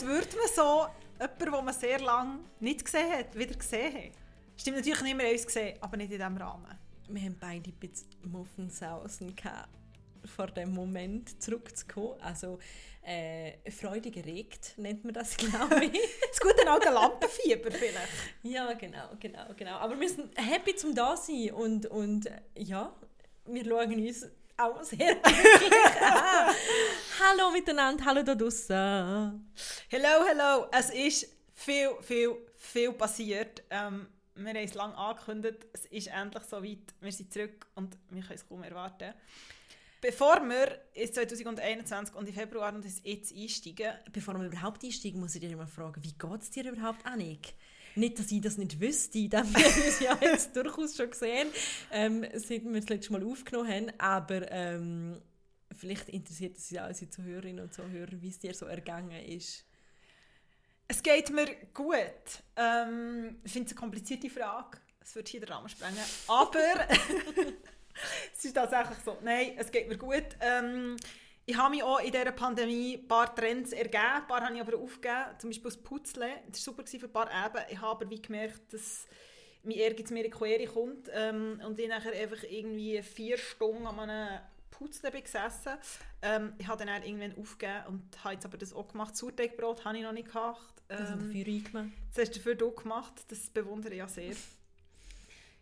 als würde man so jemanden, den man sehr lange nicht gesehen hat, wieder gesehen haben. Stimmt natürlich nicht mehr uns gesehen, aber nicht in diesem Rahmen. Wir haben beide ein bisschen Muffensausen vor dem Moment zurückzukommen. Also äh, freudig erregt nennt man das, glaube ich. das gute alte Lampenfieber vielleicht. Ja, genau, genau, genau. Aber wir sind happy zum da sein und, und ja, wir schauen uns auch sehr an. Hallo miteinander, hallo da draussen. Hello, hello. Es ist viel, viel, viel passiert. Ähm, wir haben es lange angekündigt. Es ist endlich soweit. Wir sind zurück und wir können es kaum erwarten. Bevor wir in 2021 und im Februar und jetzt einsteigen... Bevor wir überhaupt einsteigen, muss ich dir mal fragen, wie geht es dir überhaupt, Annik? Nicht, dass ich das nicht wüsste, das haben wir ja jetzt durchaus schon gesehen, ähm, seit wir das letzte Mal aufgenommen haben, aber ähm, vielleicht interessiert es ja unsere Zuhörerinnen und Zuhörer, wie es dir so ergangen ist. Es geht mir gut. Ähm, ich finde es eine komplizierte Frage. Es wird hier den Rahmen sprengen. Aber... es ist tatsächlich so. Nein, es geht mir gut. Ähm, ich habe mich auch in dieser Pandemie ein paar Trends ergeben, ein paar habe ich aber aufgegeben, zum Beispiel das Putzle. Das war super für ein paar Eben. Ich habe aber wie gemerkt, dass mein Ehrgeiz mir in die Quere kommt ähm, und ich nachher einfach irgendwie vier Stunden an einem Putzle gesessen. Ähm, ich habe dann auch irgendwann aufgegeben und habe jetzt aber das auch gemacht. Sauerteigbrot habe ich noch nicht gemacht. Ähm, das hast du dafür gemacht. Das hast du dafür du gemacht, das bewundere ich ja sehr.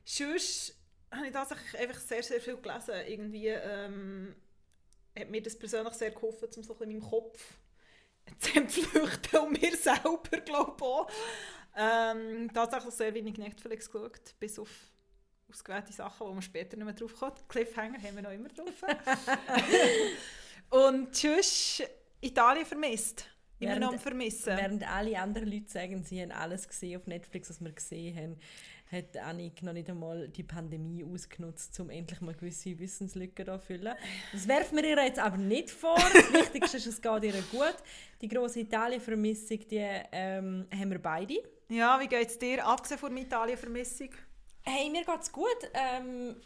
Sonst habe ich tatsächlich einfach sehr, sehr viel gelesen. Irgendwie ähm, hat mir das persönlich sehr geholfen, um so ein bisschen meinem Kopf zu entflüchten und mir selber, glaube ich, auch. Ähm, tatsächlich sehr wenig Netflix geschaut, bis auf ausgewählte Sachen, wo man später nicht mehr drauf kommt. Cliffhanger haben wir noch immer drauf. und tschüss, Italien vermisst. Immer während, noch vermissen. Während alle anderen Leute sagen, sie haben alles gesehen auf Netflix, was wir gesehen haben, hat Annik noch nicht einmal die Pandemie ausgenutzt, um endlich mal gewisse Wissenslücken zu füllen. Das werfen wir ihr jetzt aber nicht vor. Das Wichtigste ist, es geht ihr gut. Die grosse Italien-Vermissung, die ähm, haben wir beide. Ja, wie geht es dir, abgesehen von der Italien-Vermissung? Hey, mir geht es gut. Ähm,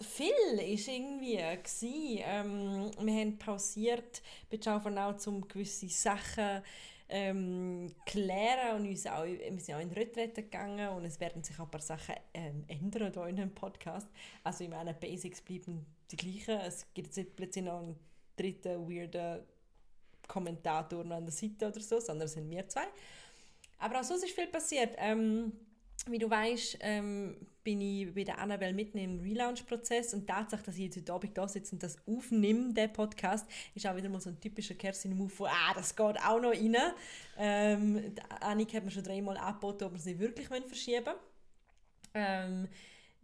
viel war irgendwie. Ähm, wir haben pausiert bei Ciao um gewisse Sachen ähm, klären und uns auch, wir sind auch in Retrette gegangen und es werden sich auch ein paar Sachen ähm, ändern hier in dem Podcast. Also ich meine, Basics bleiben die gleichen. Es gibt jetzt plötzlich noch einen dritten weirden Kommentator an der Seite oder so, sondern es sind wir zwei. Aber auch sonst ist viel passiert. Ähm, wie du weißt, ähm, bin ich bei der Annabelle mitten im Relaunch-Prozess und die Tatsache, dass ich jetzt heute Abend da sitze und das aufnehme, der Podcast, ist auch wieder mal so ein typischer Kerstin-Move von «Ah, das geht auch noch rein». Ähm, Annik hat mir schon dreimal angeboten, ob wir sie wirklich verschieben wollen. Ähm,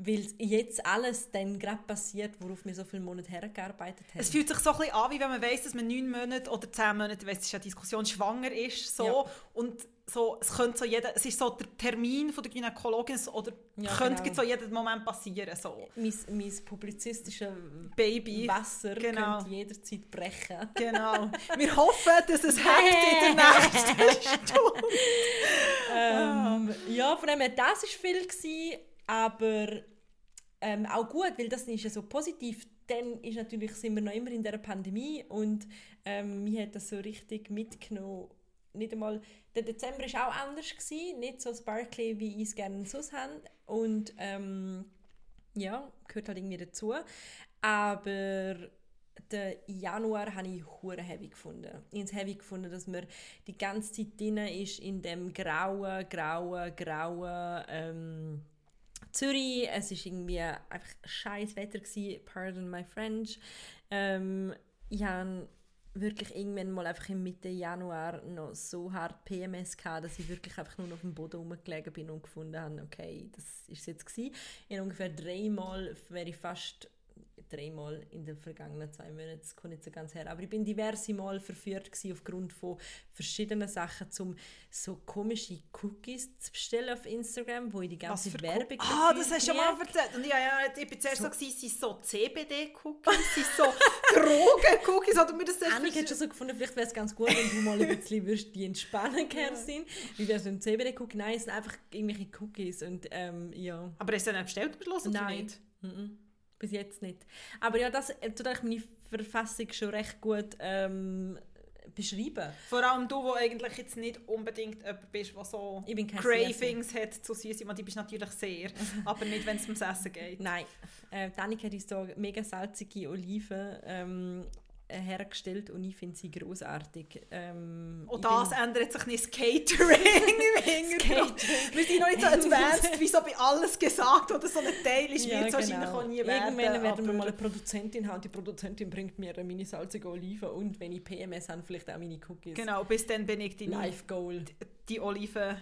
weil jetzt alles dann gerade passiert, worauf wir so viele Monate hergearbeitet haben. Es fühlt sich so ein bisschen an, wie wenn man weiss, dass man neun Monate oder zehn Monate, es ist ja Diskussion, schwanger ist, so, ja. und so, es könnte so jeder, es ist so der Termin von der Gynäkologin oder ja, könnte genau. so jeden Moment passieren. So. Mein, mein publizistisches Baby Wasser genau. könnte jederzeit brechen. Genau. Wir hoffen, dass es hey. in der nächsten Stunde. ähm, ja, von dem her, das war viel, gewesen, aber ähm, auch gut, weil das ist ja so positiv. Dann ist natürlich, sind wir noch immer in der Pandemie und ähm, mir hat das so richtig mitgenommen nicht einmal, der Dezember war auch anders, gewesen, nicht so sparkly, wie ich es gerne sonst habe und ähm, ja, gehört halt irgendwie dazu, aber den Januar habe ich hure heavy gefunden. Ich habe heavy gefunden, dass man die ganze Zeit drin ist in dem grauen, grauen, grauen ähm, Zürich. Es war irgendwie einfach scheiß Wetter gewesen, pardon my French. Ähm, ich habe wirklich irgendwann mal einfach im Mitte Januar noch so hart PMS gehabt, dass ich wirklich einfach nur auf dem Boden rumgelegen bin und gefunden habe, okay, das ist jetzt gewesen. In ungefähr dreimal wäre ich fast dreimal in den vergangenen zwei Monaten, das kommt nicht so ganz her, aber ich bin diverse Mal verführt gewesen, aufgrund von verschiedenen Sachen, um so komische Cookies zu bestellen auf Instagram, wo ich die ganze Werbung Ah, das hast du schon mal erzählt. Und ja, ja, ich bin zuerst so, so gewesen, sind so CBD-Cookies, sind so Drogen-Cookies, oder mir das schon so gefunden, vielleicht wäre es ganz gut, wenn du mal ein bisschen würdest, die entspannen ja. sind. Wie wäre so ein CBD-Cookie? Nein, es sind einfach irgendwelche Cookies und ähm, ja. Aber hast du dann bestellt beschlossen Nein. Nicht? -mm. Bis jetzt nicht. Aber ja, das äh, tut eigentlich meine Verfassung schon recht gut ähm, beschreiben. Vor allem du, wo eigentlich jetzt nicht unbedingt jemand bist, der so Cravings hat zu süß. Die bist natürlich sehr, aber nicht, wenn es ums Essen geht. Nein, äh, Danik hat uns da mega salzige Oliven ähm, äh, hergestellt und ich finde sie großartig. Ähm, Und das ändert sich nicht das Catering im Hintergrund. Wir sind noch nicht so advanced, wie so bei alles gesagt oder so ein Teil ist, Ja, wird es wahrscheinlich genau. auch nie werden. Irgendwann werden wir mal eine Produzentin haben. Die Produzentin bringt mir meine salzige Oliven und wenn ich PMS habe, vielleicht auch meine Cookies. Genau, bis dann bin ich deine, Life Goal. die Oliven,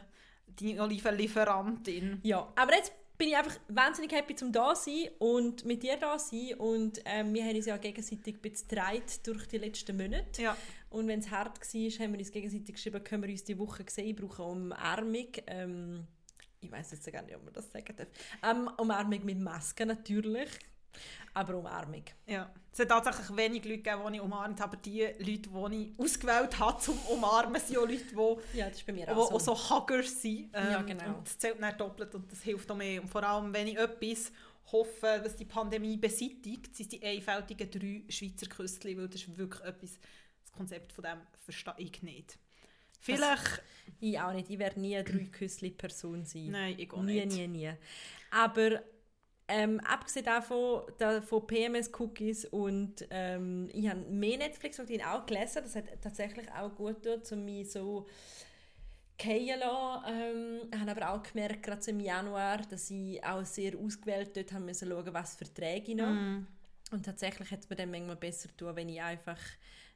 die Olivenlieferantin. Ja, aber jetzt bin ich einfach wahnsinnig happy, zum da sein und mit dir da sein. Und ähm, wir haben uns ja gegenseitig getragen durch die letzten Monate. Ja. Und wenn es hart war, haben wir uns gegenseitig geschrieben, können wir uns die Woche sehen. Ich brauche eine Umarmung. Ähm, ich weiß jetzt gar nicht, ob man das sagen darf. Ähm, Umarmung mit Maske natürlich. Aber Umarmung. Ja. Es hat tatsächlich wenig Leute gegeben, die ich umarmt habe. Aber die Leute, die ich ausgewählt habe zum Umarmen, sind auch Leute, die Ja, das ist bei mir die auch auch so. so Huggers sind. Ähm, Ja, genau. Und das zählt dann doppelt und das hilft auch mehr. Und vor allem, wenn ich etwas hoffe, dass die Pandemie beseitigt, sind die einfältigen drei Schweizer Küstchen, weil das ist wirklich etwas, das Konzept von dem verstehe ich nicht. Vielleicht, Ich auch nicht. Ich werde nie eine Drei-Küssli-Person sein. nein, ich auch nie, nicht. nie, nie. Aber ähm, abgesehen davon, da, von PMS-Cookies und ähm, ich habe mehr Netflix und habe auch gelesen, das hat tatsächlich auch gut getan, um mich so fallen lassen. Ähm, ich habe aber auch gemerkt, gerade so im Januar, dass ich auch sehr ausgewählt dort haben müssen schauen, was für Verträge ich noch. Mm. Und tatsächlich hat es mir dann manchmal besser tun, wenn ich einfach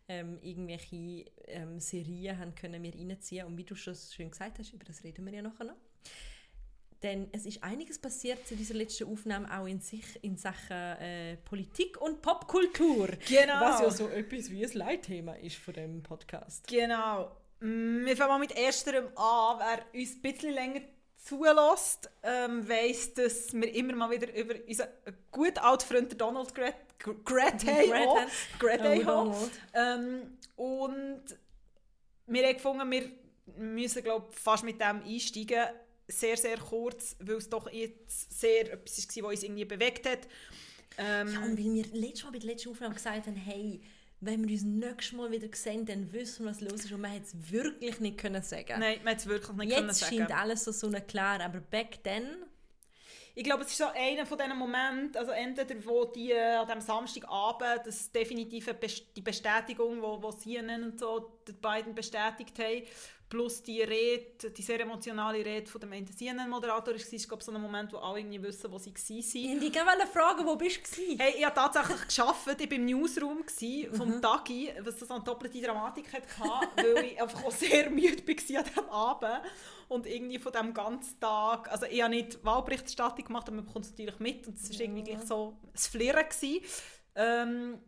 ähm, irgendwelche ähm, Serien haben können mir reinziehen Und wie du schon schön gesagt hast, über das reden wir ja nachher noch. Denn es ist einiges passiert zu dieser letzten Aufnahme auch in, sich, in Sachen äh, Politik und Popkultur. Genau. Was ja so etwas wie ein Leitthema ist von dem Podcast. Genau. Mm, Wir fangen mal mit ersterem an. Wer uns ein bisschen länger zulässt, ähm, weiss, dass wir immer mal wieder über unseren guten alten Freund Donald Gret Gret Gret- ähm, Und wir haben gefunden, wir müssen glaub, fast mit dem einsteigen. Sehr, sehr kurz, weil es doch jetzt sehr etwas war, was uns irgendwie bewegt hat. Ähm, Ja, und weil wir letztes Mal bei der letzten Aufnahme gesagt haben, hey, wenn wir uns nächstes Mal wieder sehen, dann wissen wir, was los ist. Und man hat es wirklich nicht können sagen. Nein, man hat es wirklich nicht können Jetzt sagen. scheint alles so sonnenklar, aber back then... Ich glaube, es ist so einer von diesen Momenten, also entweder wo die äh, an diesem Samstagabend das definitive Bes- die Bestätigung, wo, wo CNN und so die beiden bestätigt haben, plus die Rede, die sehr emotionale Rede von dem CNN-Moderator, ist, ist glaube so ein Moment, wo alle irgendwie wissen, wo sie waren. Ich wollte fragen, wo bist du? Hey, ich habe tatsächlich geschafft, ich war im Newsroom vom Tagi, was so eine doppelte Dramatik hatte, weil ich einfach auch sehr müde war an diesem Abend. Und irgendwie von diesem ganzen Tag, also ich habe nicht Wahlberichterstattung gemacht, aber man bekommt es natürlich mit und es war irgendwie gleich so ein Flirren. gewesen. Ähm,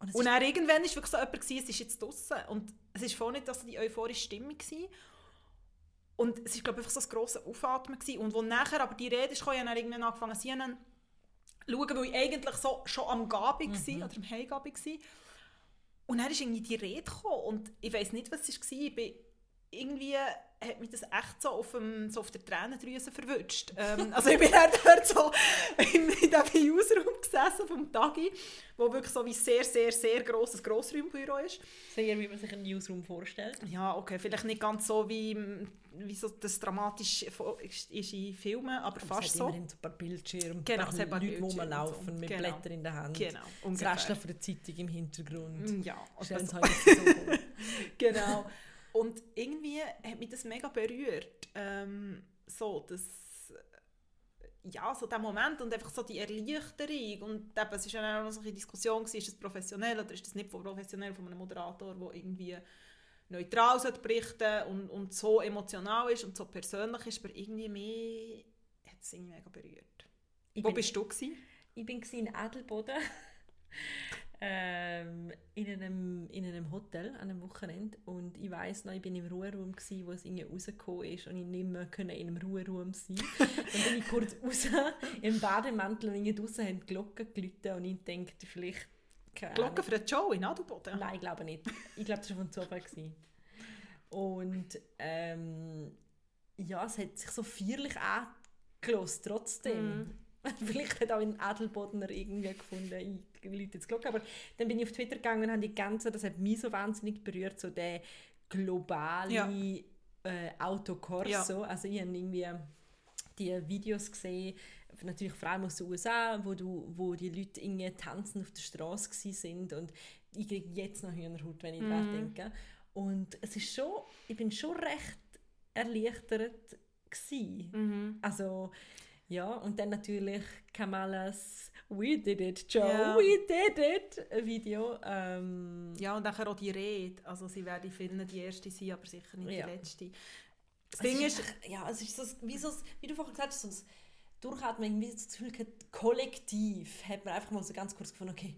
Und und dann irgendwann war wirklich so jemand, gewesen, es ist jetzt draussen. Und es war vorhin nicht dass die euphorische Stimmung war. Und es war, glaube ich, einfach so ein grosses Aufatmen. Gewesen. Und wo nachher aber die Rede kam, habe ich dann irgendwann angefangen, sie zu schauen, weil ich eigentlich so schon am Gabi war, oder am Heimgabi war. Und dann ist irgendwie die Rede gekommen. Und ich weiß nicht, was es war. Ich bin irgendwie hat mich das echt so auf, dem, so auf der Tränendrüse verwünscht. Ähm, also ich bin dann dort so in, in diesem Hausraum gesessen vom Tagi, wo wirklich so wie sehr, sehr, sehr grosses Grossraumbüro ist. Sehr, wie man sich einen Newsroom vorstellt. Ja, okay, vielleicht nicht ganz so wie, wie so das dramatisch ist ist in Filmen, aber fast es hat so. immerhin so ein paar Bildschirme, Genau, paar Leute, Bildschirme rumlaufen so. mit Genau. Blättern in der Hand. Genau, Das ungefähr. Restchen von der Zeitung im Hintergrund. Ja, und Stellen das- Sie heute so vor. genau. Und irgendwie hat mich das mega berührt. Ähm, so, das, ja, so der Moment und einfach so die Erleichterung. Und eben, es war ja auch noch so eine Diskussion, gewesen, ist das professionell oder ist das nicht professionell von einem Moderator, der irgendwie neutral berichten und, und so emotional ist und so persönlich ist, aber irgendwie mehr hat es irgendwie mega berührt. Ich Wo bin- bist du gewesen? Ich bin gsi in Adelboden. Ähm, in, einem, in einem Hotel an einem Wochenende und ich weiß noch, ich bin im Ruheraum gsi, wo es irgendwie rausgekommen ist und ich nicht mehr können in einem Ruheraum sein. dann bin ich kurz raus im Bademantel und irgendwie haben die Glocken geläutet und ich dachte vielleicht keine Glocke Ahnung. für den Joe in Adelboden? Nein, ich glaube nicht. Ich glaube, das war von Zufall. Und ähm, ja, es hat sich so feierlich angelost trotzdem. Mhm. Vielleicht hat auch ein Adelbodner irgendwie gefunden, ich Leute jetzt geschaut. Aber dann bin ich auf Twitter gegangen und habe die ganze, das hat mich so wahnsinnig berührt, so der globale Ja. äh, Autokorso. Also ich habe irgendwie die Videos gesehen, natürlich vor allem aus den USA, wo, du, wo die Leute irgendwie tanzen auf der Straße sind und ich kriege jetzt noch Hühnerhaut, wenn ich Mhm. daran denke. Und es ist schon, ich bin schon recht erleichtert gsi. Mhm. Also ja, und dann natürlich Kamalas We did it, Joe, Ja. we did it Video. Ähm, Ja, und nachher auch die Rede. Also sie werden vielen die erste sein, aber sicher nicht Ja. die letzte. Das es Ding ist, einfach- ja, es ist so, wie, so, wie du vorhin gesagt hast, so Durchatmen, wie so das Gefühl kollektiv hat man einfach mal so ganz kurz gefunden, okay,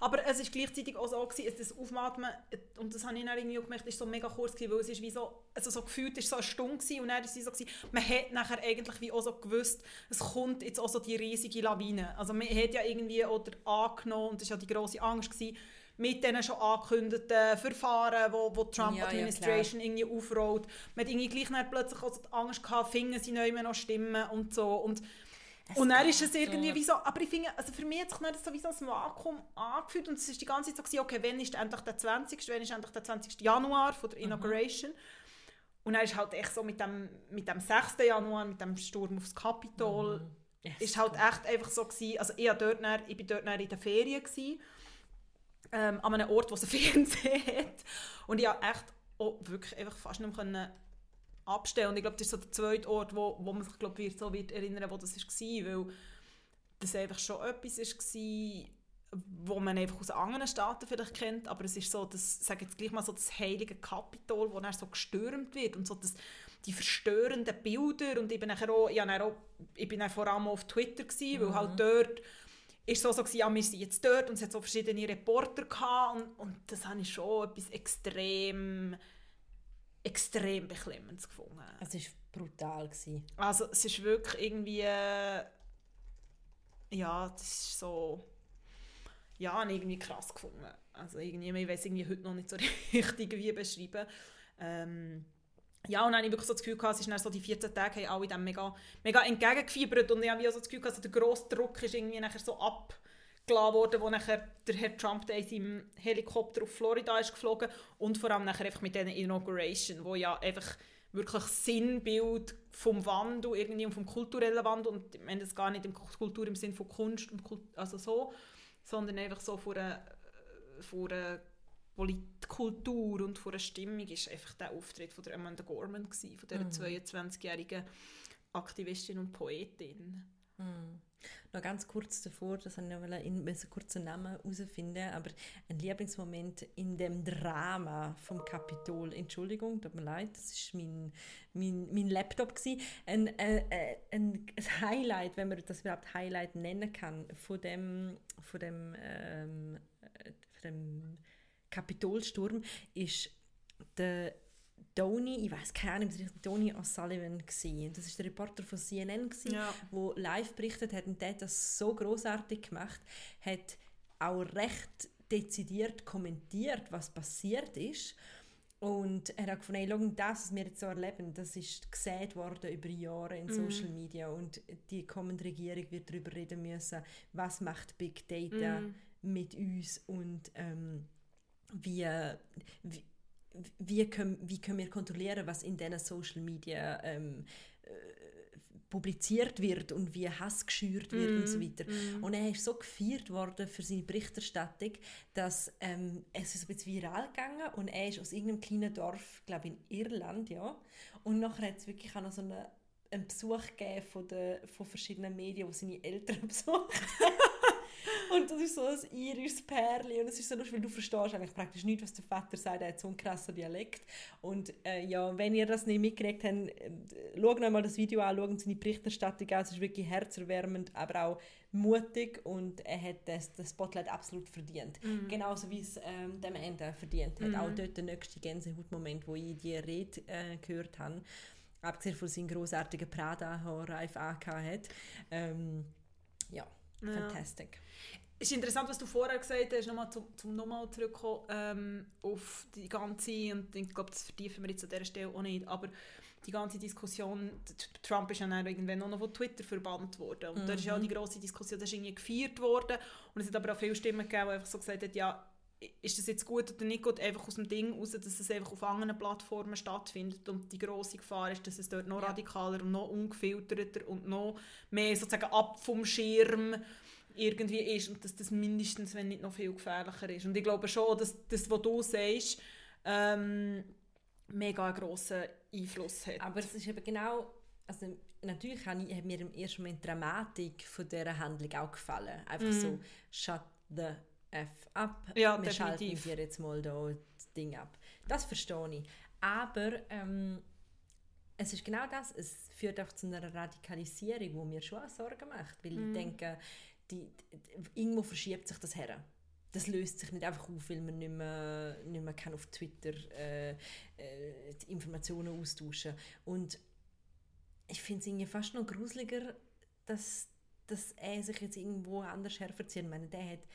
aber es ist gleichzeitig auch so gewesen, das Aufatmen, und das habe ich dann irgendwie auch gemerkt, ist so mega kurz gewesen, weil es ist wie so, also so gefühlt ist so eine Stunde gewesen, und dann ist es so gewesen, man hat nachher eigentlich wie auch so gewusst, es kommt jetzt auch so die riesige Lawine. Also man hat ja irgendwie oder angenommen, und das war ja die grosse Angst gewesen, mit diesen schon angekündigten Verfahren, wo, wo die Ja, ja, Trump-Administration irgendwie aufrollt. Man hat irgendwie gleich plötzlich auch so die Angst gehabt, finden sie nicht mehr noch Stimmen und so. Und, und dann ist es irgendwie so. wie so, aber ich finde, also für mich hat sich dann so wie so ein Vakuum angefühlt und es ist die ganze Zeit so okay, wann ist endlich der 20., wann ist endlich der 20. Januar von Mhm. der Inauguration? Und dann ist halt echt so mit dem, mit dem 6. Januar, mit dem Sturm aufs Kapitol, yes. ist halt echt einfach so gewesen, also ich, dort dann, ich bin dort dann in der Ferien gewesen, ähm, an einem Ort, wo es ein Fernsehen hat und ich habe echt auch wirklich einfach fast nicht mehr können abstellen. Und ich glaube, das ist so der zweite Ort, wo, wo man sich glaub, wird, so wird erinnern, wo das war, weil das einfach schon etwas war, wo man einfach aus anderen Staaten vielleicht kennt, aber es ist so, das, sage jetzt gleich mal so das heilige Kapitol, wo dann so gestürmt wird und so das, die verstörenden Bilder und ich bin auch, ich, auch, ich bin dann vor allem auf Twitter gewesen, weil halt dort ist so so gewesen, ja, wir sind jetzt dort und es hat so verschiedene Reporter gehabt und, und das habe ich schon etwas extrem extrem beklemmendes gefunden. Es war brutal. Gewesen. Also es ist wirklich irgendwie äh, ja, das ist so ja, irgendwie krass gefunden. Also irgendwie, ich weiß irgendwie heute noch nicht so richtig wie beschreiben. Ähm, ja, und dann habe ich wirklich so das Gefühl gehabt, es ist dann so die 14 Tage haben alle dem mega, mega entgegengefiebert und ich habe so das Gefühl gehabt, so der grosse Druck ist irgendwie nachher so abgeladen worden, wo nachher der Herr Trump der in seinem Helikopter auf Florida ist geflogen und vor allem nachher einfach mit dieser Inauguration, wo ja einfach wirklich Sinnbild vom Wandel irgendwie und vom kulturellen Wandel und ich meine das gar nicht im Kultur im Sinn von Kunst und Kult, also so, sondern einfach so von einer, von einer Politkultur und von einer Stimmung ist einfach der Auftritt von der Amanda Gorman gewesen, von dieser Mhm. 22-jährigen Aktivistin und Poetin. Hm. Noch ganz kurz davor, das wollte ich noch in einen kurzen Namen herausfinden, aber ein Lieblingsmoment in dem Drama vom Kapitol, Entschuldigung, tut mir leid, das war mein, mein, mein Laptop. Gewesen. Ein, äh, äh, ein Highlight, wenn man das überhaupt Highlight nennen kann, von dem, von dem, ähm, äh, von dem Kapitolsturm, ist der Tony, ich weiß keine Ahnung, Tony O'Sullivan war. Das ist der Reporter von CNN, gewesen, Ja. wo live berichtet hat und der hat das so großartig gemacht, hat auch recht dezidiert kommentiert, was passiert ist. Und er hat gefunden, hey, schau, das, was wir jetzt so erleben, das ist gesät worden über Jahre in Social Media und die kommende Regierung wird darüber reden müssen, was macht Big Data Mhm. mit uns und ähm, wie, wie, wie, können, wie können wir kontrollieren, was in diesen Social Media ähm, äh, publiziert wird und wie Hass geschürt wird und so weiter. Und er ist so gefeiert worden für seine Berichterstattung, dass ähm, es ist ein bisschen viral gegangen und er ist aus irgendeinem kleinen Dorf, glaube in Irland, ja. Und nachher hat es wirklich auch noch so eine, einen Besuch gegeben von, der, von verschiedenen Medien, die seine Eltern besucht haben. Und das ist so ein irisches Pärchen und es ist so lustig, weil du verstehst eigentlich praktisch nicht, was der Vater sagt, er hat so einen krassen Dialekt. Und äh, ja, wenn ihr das nicht mitgekriegt habt, äh, schaut euch mal das Video an, schaut seine Berichterstattung an, es ist wirklich herzerwärmend, aber auch mutig und er hat das, das Spotlight absolut verdient. Genauso wie es ähm, dem Ende verdient hat. Auch dort der nächste Gänsehautmoment, wo ich die Rede äh, gehört habe, abgesehen von seinem grossartigen Prada, den Ralf angehabt hat. Ähm, ja, Ja. fantastic. Es ist interessant, was du vorher gesagt hast, nochmal zum, zum nochmal zurückkommen ähm, auf die ganze, und ich glaube, das vertiefen wir jetzt an dieser Stelle auch nicht, aber die ganze Diskussion, Trump ist ja dann irgendwann noch von Twitter verbannt worden und mhm. da ist ja auch die grosse Diskussion, das ist irgendwie gefeiert worden und es hat aber auch viele Stimmen gegeben, die einfach so gesagt haben, ja, ist das jetzt gut oder nicht gut, einfach aus dem Ding raus, dass es einfach auf anderen Plattformen stattfindet und die grosse Gefahr ist, dass es dort noch ja. radikaler und noch ungefilterter und noch mehr sozusagen ab vom Schirm irgendwie ist und dass das mindestens, wenn nicht noch viel gefährlicher ist. Und ich glaube schon, dass das, was du sagst, ähm, mega einen grossen Einfluss hat. Aber es ist eben genau, also natürlich hat mir im ersten Moment die Dramatik von dieser Handlung auch gefallen. Einfach mm. so, shut the F ab. Ja, Wir definitiv. schalten dir jetzt mal da das Ding ab. Das verstehe ich. Aber ähm, es ist genau das, es führt auch zu einer Radikalisierung, die mir schon Sorgen macht. Weil mm. ich denke, die, die, irgendwo verschiebt sich das her. Das löst sich nicht einfach auf, weil man nicht mehr, nicht mehr kann auf Twitter äh, äh, die Informationen austauschen Und ich finde es fast noch gruseliger, dass, dass er sich jetzt irgendwo anders herverzieht. Ich meine, der hat,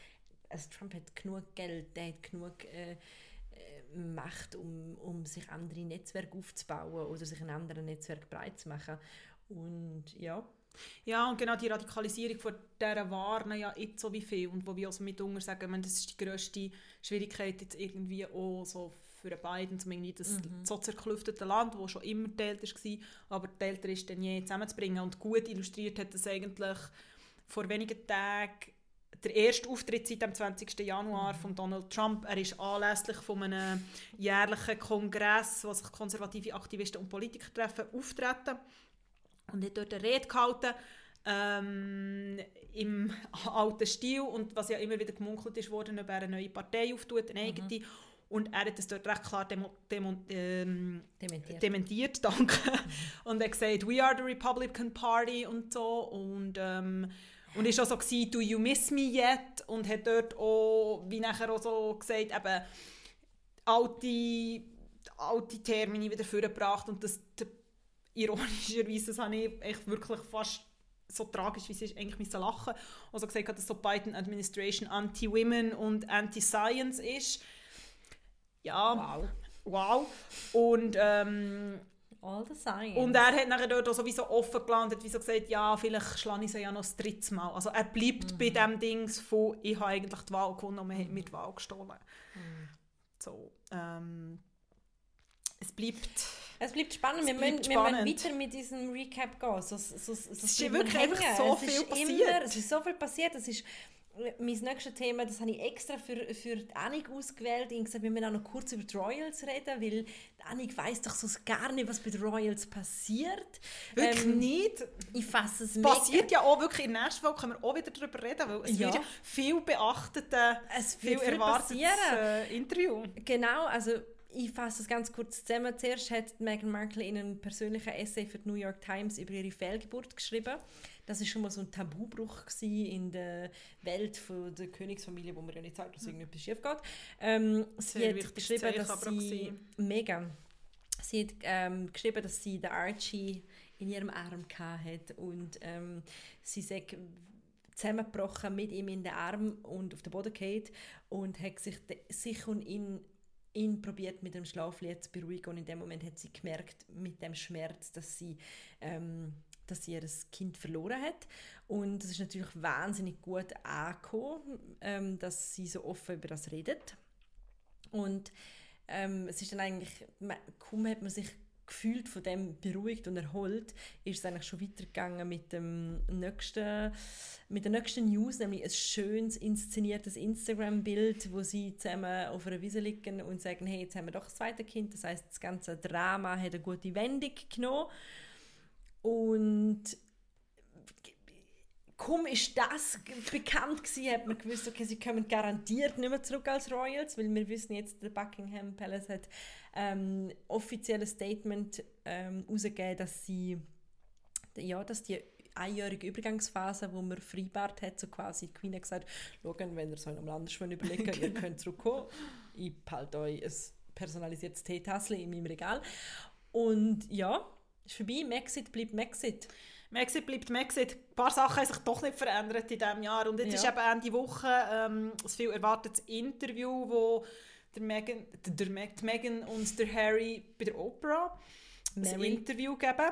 also Trump hat genug Geld, der hat genug äh, äh, Macht, um, um sich andere Netzwerke aufzubauen oder sich ein anderes Netzwerk breit zu machen. Und ja, ja, und genau die Radikalisierung von dieser warnen ja jetzt so wie viel und wo wir also mitunter sagen, meine, das ist die grösste Schwierigkeit jetzt irgendwie auch so für Biden, um irgendwie das mhm. so zerklüftete Land, das schon immer älter war, aber älter ist, dann je zusammenzubringen. Und gut illustriert hat das eigentlich vor wenigen Tagen der erste Auftritt seit dem 20. Januar mhm. von Donald Trump. Er ist anlässlich von einem jährlichen Kongress, wo sich konservative Aktivisten und Politiker treffen, auftreten und hat dort eine Rede gehalten ähm, im alten Stil und was ja immer wieder gemunkelt ist worden, ob er eine neue Partei auftut, eine eigene. Mhm. Und er hat das dort recht klar demo, demo, ähm, dementiert. dementiert danke. Mhm. und er hat gesagt, we are the Republican Party und so. Und, ähm, und ist auch so gewesen, do you miss me yet? Und hat dort auch, wie nachher auch so gesagt, eben alte, alte Termine wieder vorgebracht und das ironischerweise, das habe ich echt wirklich fast so tragisch, wie es ist, eigentlich müssen lachen. Also gesagt hat, dass so Biden Administration anti-Women und anti-Science ist. Ja. Wow. Wow. Und ähm, All the science. Und er hat nachher dort sowieso offen gelandet, wie so gesagt, ja, vielleicht schlage ich sie ja noch das dritte Mal. Also er bleibt mhm. bei dem Ding von, ich habe eigentlich die Wahl gewonnen und man hat mir die Wahl gestohlen. Mhm. So, ähm, es bleibt es bleibt spannend. Wir, bleibt müssen, spannend. wir müssen weiter mit diesem Recap gehen. So, so, so, es ist wirklich einfach so es viel passiert. Immer, es ist so viel passiert. Es ist mein nächstes Thema, das habe ich extra für, für die Annik ausgewählt. Ich habe gesagt, wir müssen auch noch kurz über die Royals reden, weil die Annik weiss doch so gar nicht, was bei den Royals passiert. Wirklich ähm, nicht? Ich fasse es passiert ja auch wirklich in der nächsten Folge, können wir auch wieder darüber reden, weil es ja. wird ja viel beachtete, es viel erwartetes äh, Interview. Genau, also ich fasse es ganz kurz zusammen. Zuerst hat Meghan Markle in einem persönlichen Essay für die New York Times über ihre Fehlgeburt geschrieben. Das ist schon mal so ein Tabubruch in der Welt von der Königsfamilie, wo man ja nicht sagt, dass irgendetwas schief geht. Ähm, sie hat geschrieben, dass sie mega. Sie hat ähm, geschrieben, dass sie den Archie in ihrem Arm hatte und ähm, sie sagt zusammengebrochen mit ihm in den Arm und auf den Boden gefallen und hat sich, sich und ihn ihn probiert mit dem Schlaflied zu beruhigen und in dem Moment hat sie gemerkt mit dem Schmerz, dass sie ähm, dass sie ihr Kind verloren hat. Und es ist natürlich wahnsinnig gut angekommen, ähm, dass sie so offen über das redet. Und ähm, es ist dann eigentlich kaum hat man sich gefühlt von dem beruhigt und erholt, ist es eigentlich schon weitergegangen mit dem nächsten, mit der nächsten News, nämlich ein schönes inszeniertes Instagram-Bild, wo sie zusammen auf einer Wiese liegen und sagen, hey, jetzt haben wir doch ein zweites Kind, das heißt, das ganze Drama hat eine gute Wendung genommen und kaum ist das bekannt gewesen, hat man gewusst, okay, sie kommen garantiert nicht mehr zurück als Royals, weil wir wissen jetzt, der Buckingham Palace hat ähm, offizielles Statement ähm, dass sie ja, dass die einjährige Übergangsphase, wo man vereinbart hat, so quasi die Queen hat gesagt, schauen, wenn ihr so am Landesschwimmen überlegen, ihr könnt zurückkommen, ich behalte euch ein personalisiertes Teetassel in meinem Regal. Und ja, ist vorbei, Maxit bleibt Maxit. Maxit bleibt Maxit. Ein paar Sachen haben sich doch nicht verändert in diesem Jahr. Und jetzt ja. ist eben Ende Woche ähm, ein viel erwartetes Interview, wo der Meghan, der, der Meghan und der Harry bei der Opera ein Mary. Interview geben.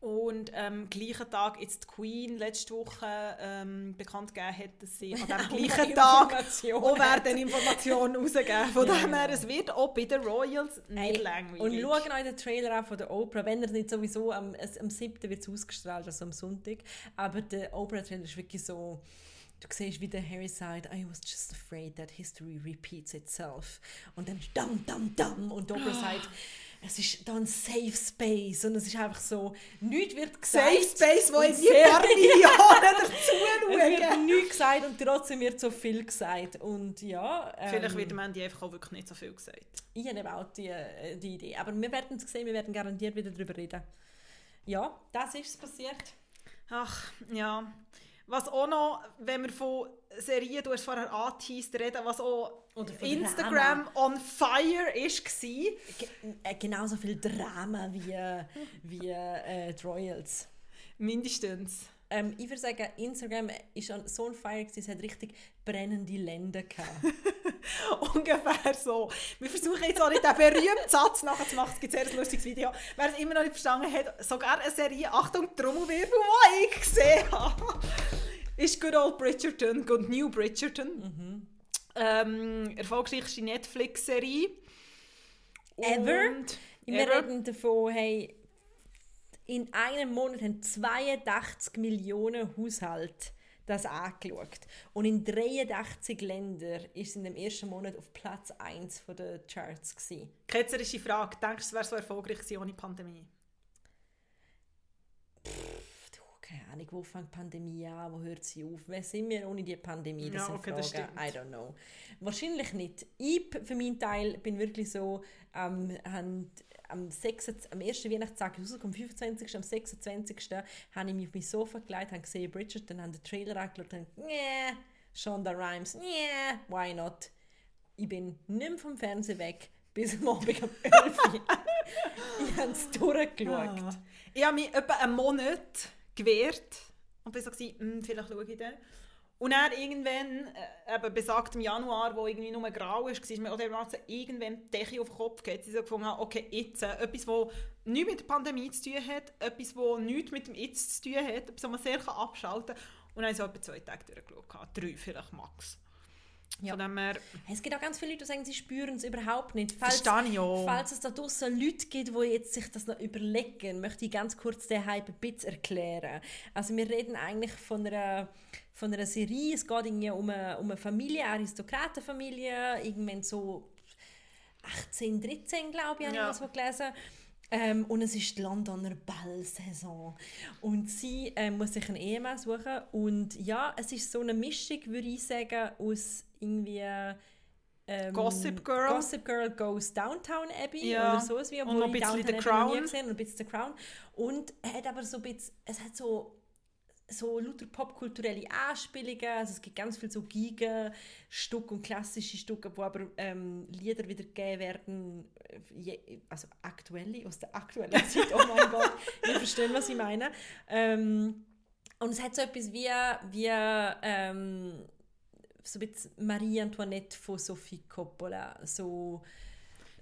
Und am gleichen Tag jetzt die Queen letzte Woche ähm, bekannt gegeben hat, dass sie an Auch gleichen Tag auch werden Informationen rausgeben. Von Ja, dem her, es wird auch bei den Royals nicht Ey, langweilig. Und schauen euch den Trailer an von der Oprah, wenn er nicht sowieso am, am 7. wird es ausgestrahlt, also am Sonntag. Aber der Oprah-Trailer ist wirklich so, du siehst, wie der Harry sagt, I was just afraid that history repeats itself. Und dann dum, dum, dum. Und Oprah sagt, es ist da ein Safe Space. Und es ist einfach so, nichts wird gesagt. Safe Space, wo in die paar Millionen dazu Es wird nichts gesagt und trotzdem wird so viel gesagt. Und ja, ähm, Vielleicht wird am Ende einfach auch wirklich nicht so viel gesagt. ich habe auch die, äh, die Idee. Aber wir werden es sehen, wir werden garantiert wieder darüber reden. Ja, das ist passiert. Ach, ja. Was auch noch, wenn wir von Serien, du hast vorher angeteased, reden, was auch Instagram on fire ist, war. Äh, genauso viel Drama wie, wie äh, die Royals. Mindestens. Ähm, ich würde sagen, Instagram ist an so ein Fire, es hat richtig brennende Länder gehabt. Ungefähr so. Wir versuchen jetzt auch nicht den berühmten Satz nachzumachen. Es gibt ein sehr lustiges Video. Wer es immer noch nicht verstanden hat, sogar eine Serie, Achtung, Trommelwirbel, die ich gesehen habe, ist Good Old Bridgerton, Good New Bridgerton. Ähm, erfolgreichste Netflix-Serie. Ever? Und- Wir Ever? reden davon, hey, in einem Monat haben 82 Millionen Haushalte das angeschaut. Und in 83 Ländern ist es in dem ersten Monat auf Platz 1 der Charts. Gewesen. Ketzerische Frage. Denkst du, es wäre so erfolgreich gewesen ohne Pandemie? Pff, keine Ahnung, wo fängt die Pandemie an, wo hört sie auf? Wer sind wir ohne die Pandemie? Das Ja, sind okay, das Fragen. stimmt. I don't know. Wahrscheinlich nicht. Ich für meinen Teil bin wirklich so, ähm, haben, am, 6, am ersten Weihnachtstag am 25. am 26. habe ich mich auf mein Sofa gelegt, habe gesehen Bridgerton, habe den Trailer angeschaut und yeah, Shonda Rhimes, yeah, why not? Ich bin nicht mehr vom Fernsehen weg, bis am Abend um 11 Uhr. ich habe es durchgeschaut. Ah. Ich habe mich etwa einen Monat gewehrt und bin so, gewesen, «Hm, vielleicht schaue ich dann. Und dann irgendwann, äh, eben besagtem Januar, wo irgendwie nur grau war, ist mir auch dermassen irgendwann die Decke auf den Kopf geht, sie so gefunden okay, jetzt, äh, etwas, das nichts mit der Pandemie zu tun hat, etwas, das nichts mit dem Jetzt zu tun hat, etwas, das man sehr abschalten kann. Und dann habe ich so etwa zwei Tage durchgeschaut, gehabt. drei vielleicht max. Ja. Es gibt auch ganz viele Leute, die sagen, sie spüren es überhaupt nicht. Falls, verstehe ich auch. falls es da draussen Leute gibt, die jetzt sich das noch überlegen, möchte ich ganz kurz den Hype ein bisschen erklären. Also wir reden eigentlich von einer, von einer Serie, es geht irgendwie um eine, um eine Familie, eine Aristokratenfamilie, irgendwann so 18, 13, glaube ich, habe ich das so gelesen. Ähm, und es ist die Londoner Ballsaison. Und sie ähm, muss sich einen Ehemann suchen. Und ja, es ist so eine Mischung, würde ich sagen, aus irgendwie... Ähm, Gossip Girl. Gossip Girl Goes Downtown Abbey Ja. oder sowas wie, Und noch ein bisschen The Crown. gesehen und ein bisschen The Crown. Und er hat aber so ein bisschen, es hat so so lauter popkulturelle Anspielungen, also es gibt ganz viel so Giga-Stücke und klassische Stücke, wo aber ähm, Lieder wieder gegeben werden, äh, je, also aktuelle, aus der aktuellen Zeit, oh mein Gott, ihr versteht, was ich meine. Ähm, und es hat so etwas wie, wie ähm, so ein Marie Antoinette von Sophie Coppola, so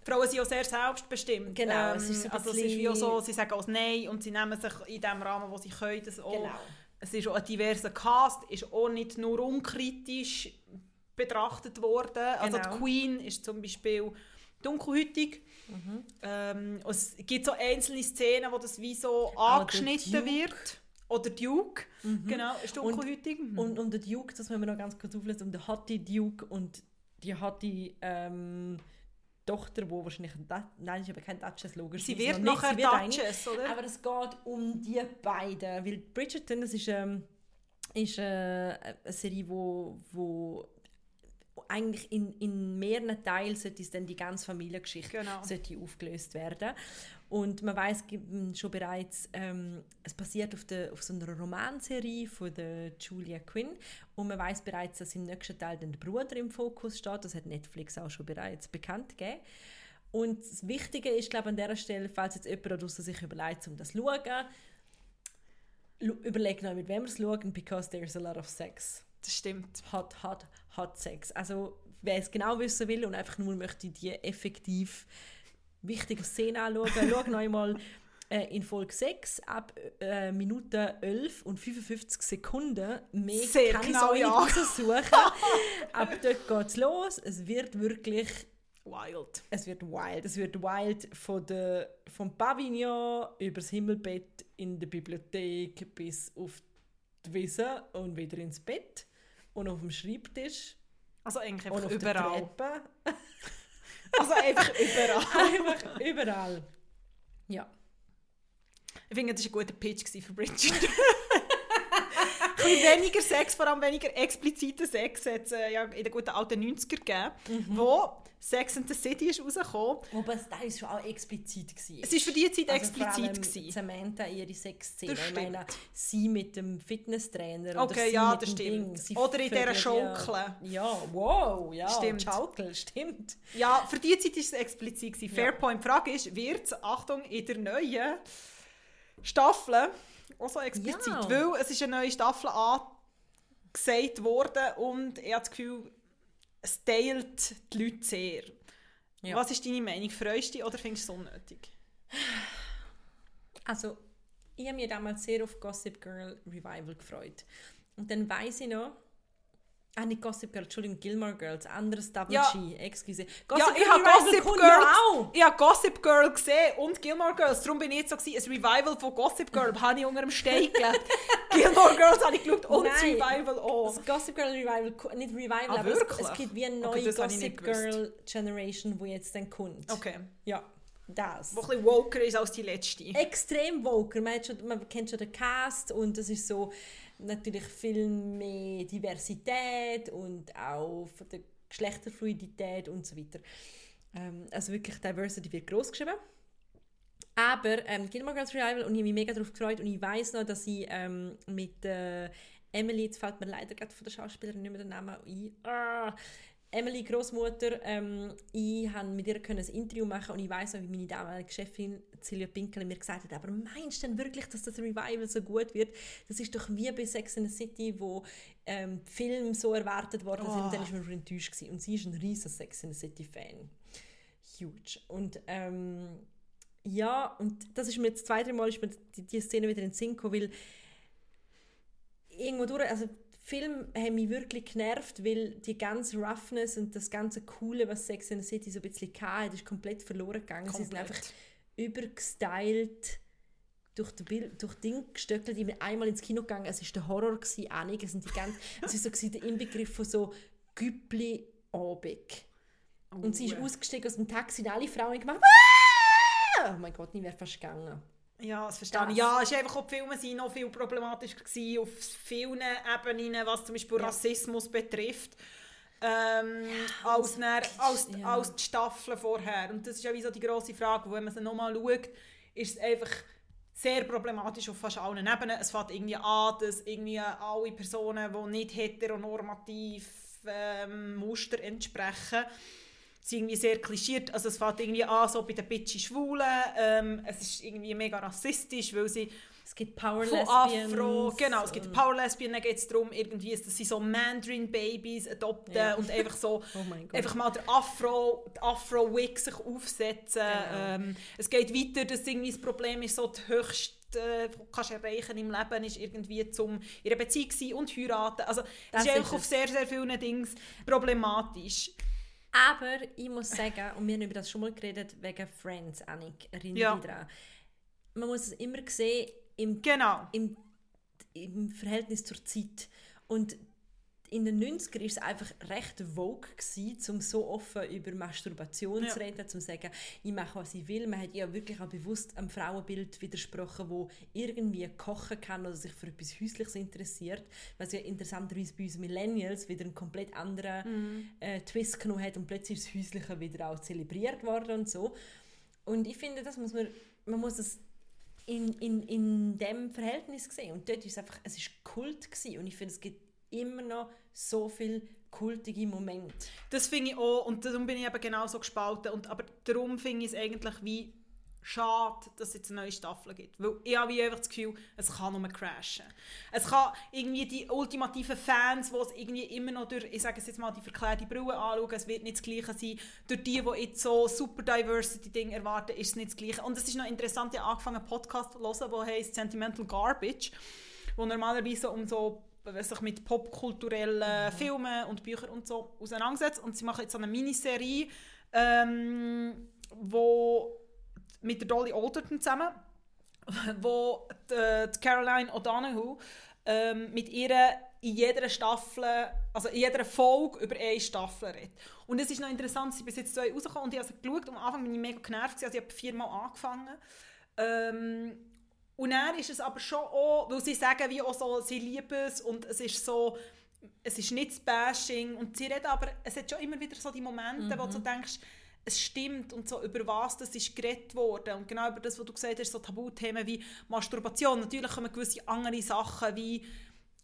Frauen sind auch sehr selbstbestimmt. Genau, es ist so ein also es ist wie auch so, sie sagen auch Nein und sie nehmen sich in dem Rahmen, wo sie können, das auch. Genau. Es ist auch ein diverser Cast, ist auch nicht nur unkritisch betrachtet worden. Also Genau. die Queen ist zum Beispiel dunkelhütig. Mhm. Ähm, und es gibt so einzelne Szenen, wo das wie so der angeschnitten Duke. wird. Oder Duke, genau, ist Und- dunkelhütig. Mhm. Und, und der Duke, das müssen wir noch ganz kurz auflösen, und der Hottie Duke und die Hottie ähm, Tochter, die wahrscheinlich ein Dat nein, ist aber kein Duchess, logisch. sie ist wird noch nachher. Duchess, oder? Aber es geht um die beiden, weil Bridgerton, das ist, ähm, ist äh, eine Serie, wo, wo eigentlich in, in mehreren Teilen sollte es dann die ganze Familiengeschichte Genau. sollte aufgelöst werden. Und man weiß schon bereits, ähm, es basiert auf, der, auf so einer Romanserie von der Julia Quinn und man weiß bereits, dass im nächsten Teil dann der Bruder im Fokus steht. Das hat Netflix auch schon bereits bekannt gegeben. Und das Wichtige ist, glaube ich, an dieser Stelle, falls jetzt jemand draussen sich überlegt, um das zu schauen, überlegt noch, mit wem wir es schauen, because there's a lot of sex. Das stimmt. Hot, hot, hot Sex. Also, wer es genau wissen will und einfach nur möchte die effektiv wichtige Szenen anschauen, schau noch mal äh, in Folge 6 ab äh, Minute 11 und 55 Sekunden. Mehr Sehr kann genau, ich ja. so nicht raussuchen. Ab dort geht es los. Es wird wirklich Wild. es wird wild. Es wird wild von der, vom Pavillon übers Himmelbett in der Bibliothek bis auf die Wiese und wieder ins Bett und auf dem Schreibtisch Also eigentlich und auf der überall. Treppe. Also einfach überall. Einfach überall. Ja. Ich finde, das war ein guter Pitch für Bridget. bisschen weniger Sex, vor allem weniger expliziten Sex, hat es äh, ja in den guten alten 90er gegeben, Mhm. wo Sex and the City ist rausgekommen. Aber es war schon auch explizit. Gewesen. Es war für die Zeit Also explizit. gewesen. Samantha, ihre Sexszene. Ich meine, sie mit dem Fitnesstrainer. oder Okay, sie ja, mit das dem stimmt. Ding. Oder in dieser ja- Schaukel. Ja, wow, ja. Stimmt. Schaukel, stimmt. Ja, für die Zeit war es explizit. Gewesen. Ja. Fairpoint. Die Frage ist, wird es, Achtung, in der neuen Staffel auch so explizit? Ja. Weil es ist eine neue Staffel angesagt worden und ich habe das Gefühl, es teilt die Leute sehr. Ja. Was ist deine Meinung? Freust du dich oder findest du es unnötig? Also, ich habe mich damals sehr auf Gossip Girl Revival gefreut. Und dann weiß ich noch, ah, nicht Gossip Girl, Entschuldigung, Gilmore Girls, anderes Double Ja. G, excuse. ja, ich habe Gossip kommt Girl, ja ich habe Gossip Girl gesehen und Gilmore Girls. Darum bin ich jetzt so gewesen, ein Revival von Gossip Girl habe ich unter dem Stein gelegt. Gilmore Girls habe ich geschaut und das. Revival auch. Das Gossip Girl Revival, nicht Revival, Ah, aber es, es gibt wie eine Okay, neue das nicht Gossip Girl Generation, die jetzt dann kommt. Okay. Ja, das. Wo ein bisschen woker ist als die letzte. extrem woker. Man, schon, man kennt schon den Cast und es ist so natürlich viel mehr Diversität und auch von der Geschlechterfluidität und so weiter. Ähm, also wirklich Diversity wird groß geschrieben. Aber ähm, Gilmore Girls Revival und ich habe mich mega darauf gefreut und ich weiß noch, dass ich ähm, mit äh, Emily, jetzt fällt mir leider gerade von der Schauspielerin nicht mehr der Name ein, ah, Emily Großmutter, ähm, ich konnte mit ihr ein Interview machen und ich weiß auch, wie meine damalige Chefin Silvia Pinkel mir gesagt hat, aber meinst du denn wirklich, dass das Revival so gut wird? Das ist doch wie bei Sex in the City, wo ähm, Filme so erwartet worden sind und dann Oh. ist man enttäuscht gewesen. Und sie ist ein riesen Sex in the City Fan. Huge. Und ähm, ja, und das ist mir jetzt zwei, drei Mal ist mir die, die Szene wieder in den Sinn gekommen, weil irgendwo durch, also Filme haben mich wirklich genervt, weil die ganze Roughness und das ganze Coole, was Sex in the City so ein bisschen hatte, ist komplett verloren gegangen. Sie sind Komplett. einfach übergestylt durch die Bild, durch Ding gestöckelt. Ich bin einmal ins Kino gegangen, es war der Horror, gewesen, einige sind die ganz, es war so gewesen, der Inbegriff von so güppli obig Und sie ist Oh. ausgestiegen aus dem Taxi und alle Frauen gemacht «Ah!» Oh mein Gott, ich wäre fast gegangen. Ja, das verstehe Das- ich. Ja, es ist einfach auch die Filme sind noch viel problematischer gewesen, auf vielen Ebenen, was zum Beispiel Ja. Rassismus betrifft. Ähm, als, dann, als, ja. als die Staffeln vorher. Und das ist ja wie so die grosse Frage, wenn man sie nochmal schaut, ist es einfach sehr problematisch auf fast allen Ebenen. Es fängt irgendwie an, dass irgendwie alle Personen, die nicht heteronormativ ähm, Muster entsprechen, sind irgendwie sehr klischiert. Also es fängt irgendwie an, so bei den bitchy Schwulen. Ähm, es ist irgendwie mega rassistisch, weil sie Es gibt Power von. Afro, genau, es gibt Power Lesbian, dann geht es darum, irgendwie, dass sie so Mandarin-Babys adopten Ja. und einfach so Oh einfach mal der Afro, die Afro-Wig sich aufsetzen. Genau. Ähm, es geht weiter, dass irgendwie das Problem ist, so die höchste, äh, kannst erreichen im Leben, ist irgendwie zum einer Beziehung sein und heiraten. Also Das das, ist ist einfach auf es. sehr, sehr vielen Dingen problematisch. Aber ich muss sagen, und wir haben über das schon mal geredet, wegen Friends, Annik, erinnere Ja. dich daran. Man muss es immer sehen im, Genau. im, im Verhältnis zur Zeit. Und in den 90ern war es einfach recht vogue, gewesen, um so offen über Masturbation Ja. zu reden, um zu sagen, ich mache, was ich will. Man hat ja wirklich auch bewusst einem Frauenbild widersprochen, wo irgendwie kochen kann oder sich für etwas Häusliches interessiert. Was ja interessanterweise bei uns Millennials wieder einen komplett anderen äh, Twist genommen hat und plötzlich ist das Häusliche wieder auch zelebriert worden und so. Und ich finde, das muss man, man muss es in, in, in dem Verhältnis sehen. Und dort ist es einfach, es ist Kult gewesen. Und ich finde, es gibt immer noch so viele kultige Momente. Das finde ich auch, und darum bin ich eben genauso gespalten. Und, aber darum finde ich es eigentlich wie schade, dass es jetzt eine neue Staffel gibt. Weil ich habe einfach das Gefühl, es kann nur crashen. Es kann irgendwie die ultimativen Fans, die es irgendwie immer noch durch, ich sage es jetzt mal, die verklärte Brille anschauen, es wird nicht das Gleiche sein. Durch die, die jetzt so super Diversity-Ding erwarten, ist es nicht das Gleiche. Und es ist noch interessant, ich habe angefangen einen Podcast zu hören, der heißt Sentimental Garbage, wo normalerweise um so sich mit popkulturellen mhm. Filmen und Büchern und so auseinandersetzt. Und sie machen jetzt so eine Miniserie, ähm, wo mit der Dolly Alderton zusammen, wo die, die Caroline O'Donoghue ähm, mit ihr in jeder Staffel, also in jeder Folge über eine Staffel redet. Und es ist noch interessant, sie bis jetzt zwei rausgekommen und ich habe geschaut, am Anfang bin ich mega genervt, also ich habe viermal angefangen. Ähm, und dann ist es aber schon auch, weil sie sagen wie auch so, sie lieben es und es ist so, es ist nicht das Bashing und sie reden aber, es hat schon immer wieder so die Momente, mhm. wo du denkst, es stimmt und so, über was das ist geredet worden. Und genau über das, was du gesagt hast, so Tabuthemen wie Masturbation. Natürlich kommen gewisse andere Sachen wie,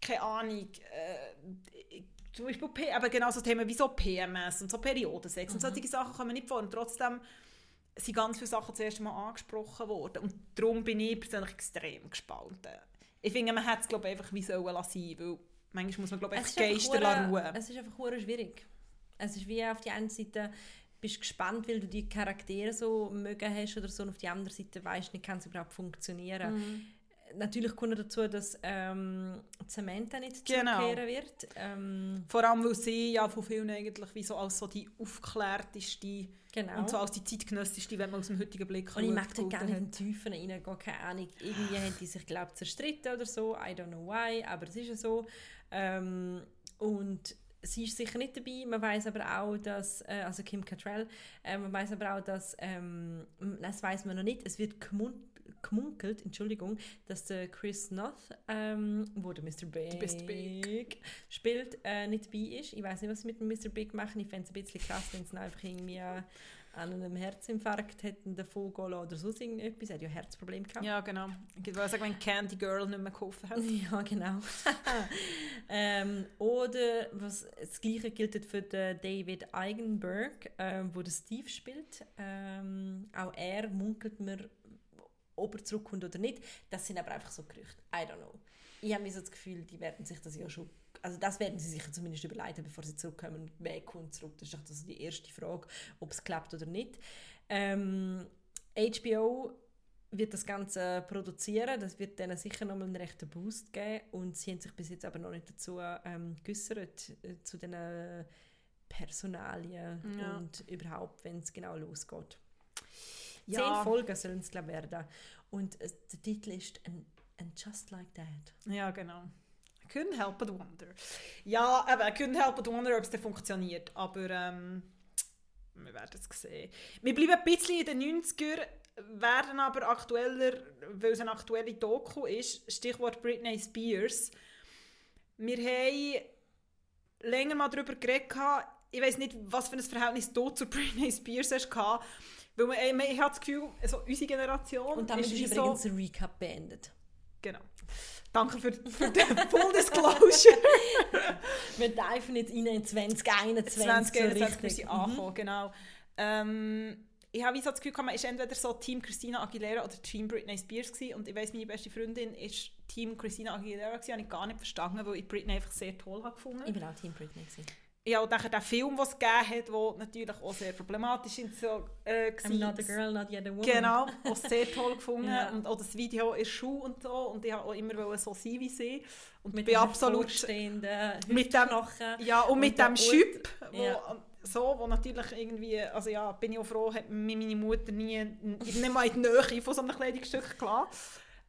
keine Ahnung, äh, zum Beispiel aber genau so Themen wie so PMS und so Periodensex mhm. und solche Sachen kommen nicht vor. Und trotzdem sind ganz viele Sachen zuerst mal angesprochen worden. Und darum bin ich persönlich extrem gespannt. Ich finde, man hätte es glaube einfach wie sollen lassen, weil manchmal muss man glaube ich Geister ruhen. Es ist einfach schwierig. Es ist wie auf die einen Seite bist gespannt, weil du die Charaktere so mögen hast oder so und auf die andere Seite weißt nicht, kann es überhaupt funktionieren. Mhm. Natürlich kommt dazu, dass ähm, Samantha nicht genau. zurückkehren wird. Ähm, Vor allem, weil sie ja von vielen eigentlich wie so als so die aufgeklärteste genau. und so als die zeitgenössischste, wenn man aus dem heutigen Blick Und ich möchte gerne in den Tiefen reingehen, keine Ahnung. Irgendwie haben die sich, glaube ich, zerstritten oder so. I don't know why, aber es ist ja so. Ähm, und sie ist sicher nicht dabei. Man weiß aber auch, dass, äh, also Kim Cattrall, äh, man weiß aber auch, dass, ähm, das weiß man noch nicht, es wird gemunkelt, Entschuldigung, dass der Chris Noth, ähm, wo der Mr. Big, Big. spielt, äh, nicht dabei ist. Ich weiß nicht, was sie mit dem Mr. Big machen. Ich fände es ein bisschen krass, wenn sie einfach irgendwie an einem Herzinfarkt hätten davon gehen oder so irgendetwas. Er hat ja Herzprobleme gehabt. Ja, genau. Ich würde sagen, wenn Candy Girl nicht mehr geholfen hat. Ja, genau. ähm, oder was, das Gleiche gilt für den David Eigenberg, ähm, wo der Steve spielt. Ähm, auch er munkelt mir, ob er zurückkommt oder nicht. Das sind aber einfach so Gerüchte. I don't know. Ich habe mir so das Gefühl, die werden sich das ja schon also das werden sie sich zumindest überleiten, bevor sie zurückkommen. Wer kommt zurück? Das ist doch die erste Frage, ob es klappt oder nicht. Ähm, HBO wird das Ganze produzieren. Das wird denen sicher nochmal einen rechten Boost geben. Und sie haben sich bis jetzt aber noch nicht dazu ähm, geäußert, äh, zu den Personalien ja. und überhaupt, wenn es genau losgeht. Ja. Zehn Folgen sollen es, glaube werden. Und äh, der Titel ist And, And Just Like That. Ja, genau. Couldn't help but wonder. Ja, eben, couldn't help but wonder, ob es funktioniert. Aber ähm, wir werden es sehen. Wir bleiben ein bisschen in den 90er, werden aber aktueller, weil es eine aktuelle Doku ist. Stichwort Britney Spears. Wir haben länger mal darüber geredet. Ich weiß nicht, was für ein Verhältnis du zu Britney Spears hast. Weil man, man, ich habe das Gefühl, also unsere Generation. Und damit ist, ist übrigens so, ein Recap beendet. Genau. Danke für, für den Full Disclosure. Wir diven jetzt rein in 2021. 2021 müssen wir ankommen, mhm. genau. Ähm, ich habe so das Gefühl, man ist entweder so Team Christina Aguilera oder Team Britney Spears gewesen. und ich weiß meine beste Freundin ist Team Christina Aguilera gewesen, habe ich gar nicht verstanden, weil ich Britney einfach sehr toll habe gefunden. Ich bin auch Team Britney gewesen ja, und dann der Film, den es gegeben hat, der natürlich auch sehr problematisch ist, so, äh. I'm not a girl, not yet a woman. Genau, auch sehr toll gefunden. ja. Und auch das Video ist Schuh und so. Und ich wollte auch immer so sein wie sie. Und mit bin absolut... mit dem. Ja, und, und mit dem Schüpp, wo, ja. so, wo natürlich irgendwie... Also ja, bin ich auch froh, hat mir meine Mutter nie, nicht mal in die Nähe von so einem Kleidungsstück klar.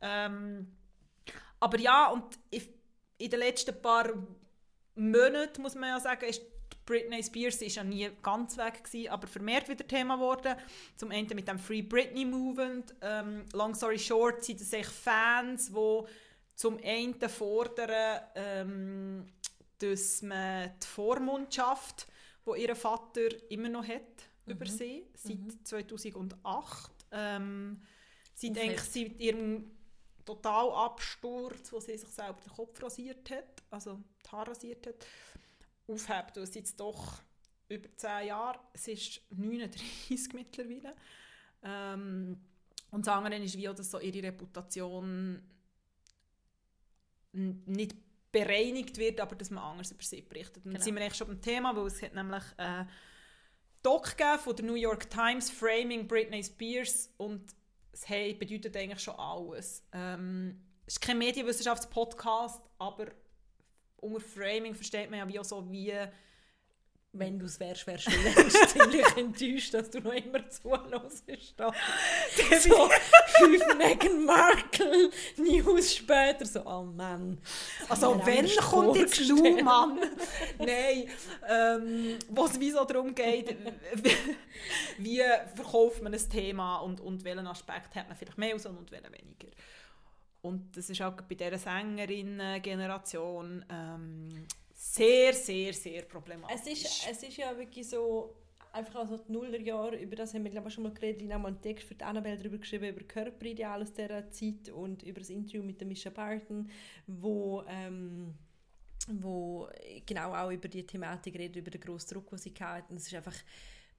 Ähm, aber ja, und ich, in den letzten paar Monaten, muss man ja sagen, ist Britney Spears ist ja nie ganz weg gewesen, aber vermehrt wieder Thema geworden. Zum einen mit dem Free Britney Movement. Ähm, long story short sind es echt Fans, die zum einen fordern, ähm, dass man die Vormundschaft, die ihr Vater immer noch hat, mhm. über sie, seit mhm. 2008. Ähm, seit, eigentlich, seit ihrem Totalabsturz, wo sie sich selber den Kopf rasiert hat, also die Haare rasiert hat, aufhebt. Es jetzt doch über 10 Jahre, es ist 39 mittlerweile. Ähm, Und das andere ist, wie auch, dass so ihre Reputation nicht bereinigt wird, aber dass man anders über sie berichtet. Und genau. sind wir eigentlich schon beim Thema, weil es hat nämlich äh, Doc von der New York Times Framing Britney Spears und es hey, bedeutet eigentlich schon alles. Ähm, es ist kein Medienwissenschaftspodcast, aber unter Framing versteht man ja wie auch so, wie wenn du es wärst, wärst du längst ziemlich enttäuscht, dass du noch immer zuhörst. so fünf Meghan Markle News später, so, oh Mann. Also wenn kommt jetzt du, Mann? Nein, ähm, was wie so darum geht, wie, verkauft man ein Thema und, und welchen Aspekt hat man vielleicht mehr aus und welchen weniger. Und das ist auch bei dieser Sängerinnen-Generation ähm, sehr, sehr, sehr problematisch. Es ist, es ist ja wirklich so, einfach also die Nullerjahre, über das haben wir glaube ich schon mal geredet, ich habe mal einen Text für die Annabelle darüber geschrieben, über Körperideal aus dieser Zeit und über das Interview mit der Misha Barton, wo, ähm, wo genau auch über die Thematik redet, über den grossen Druck, den sie hatten. Es ist einfach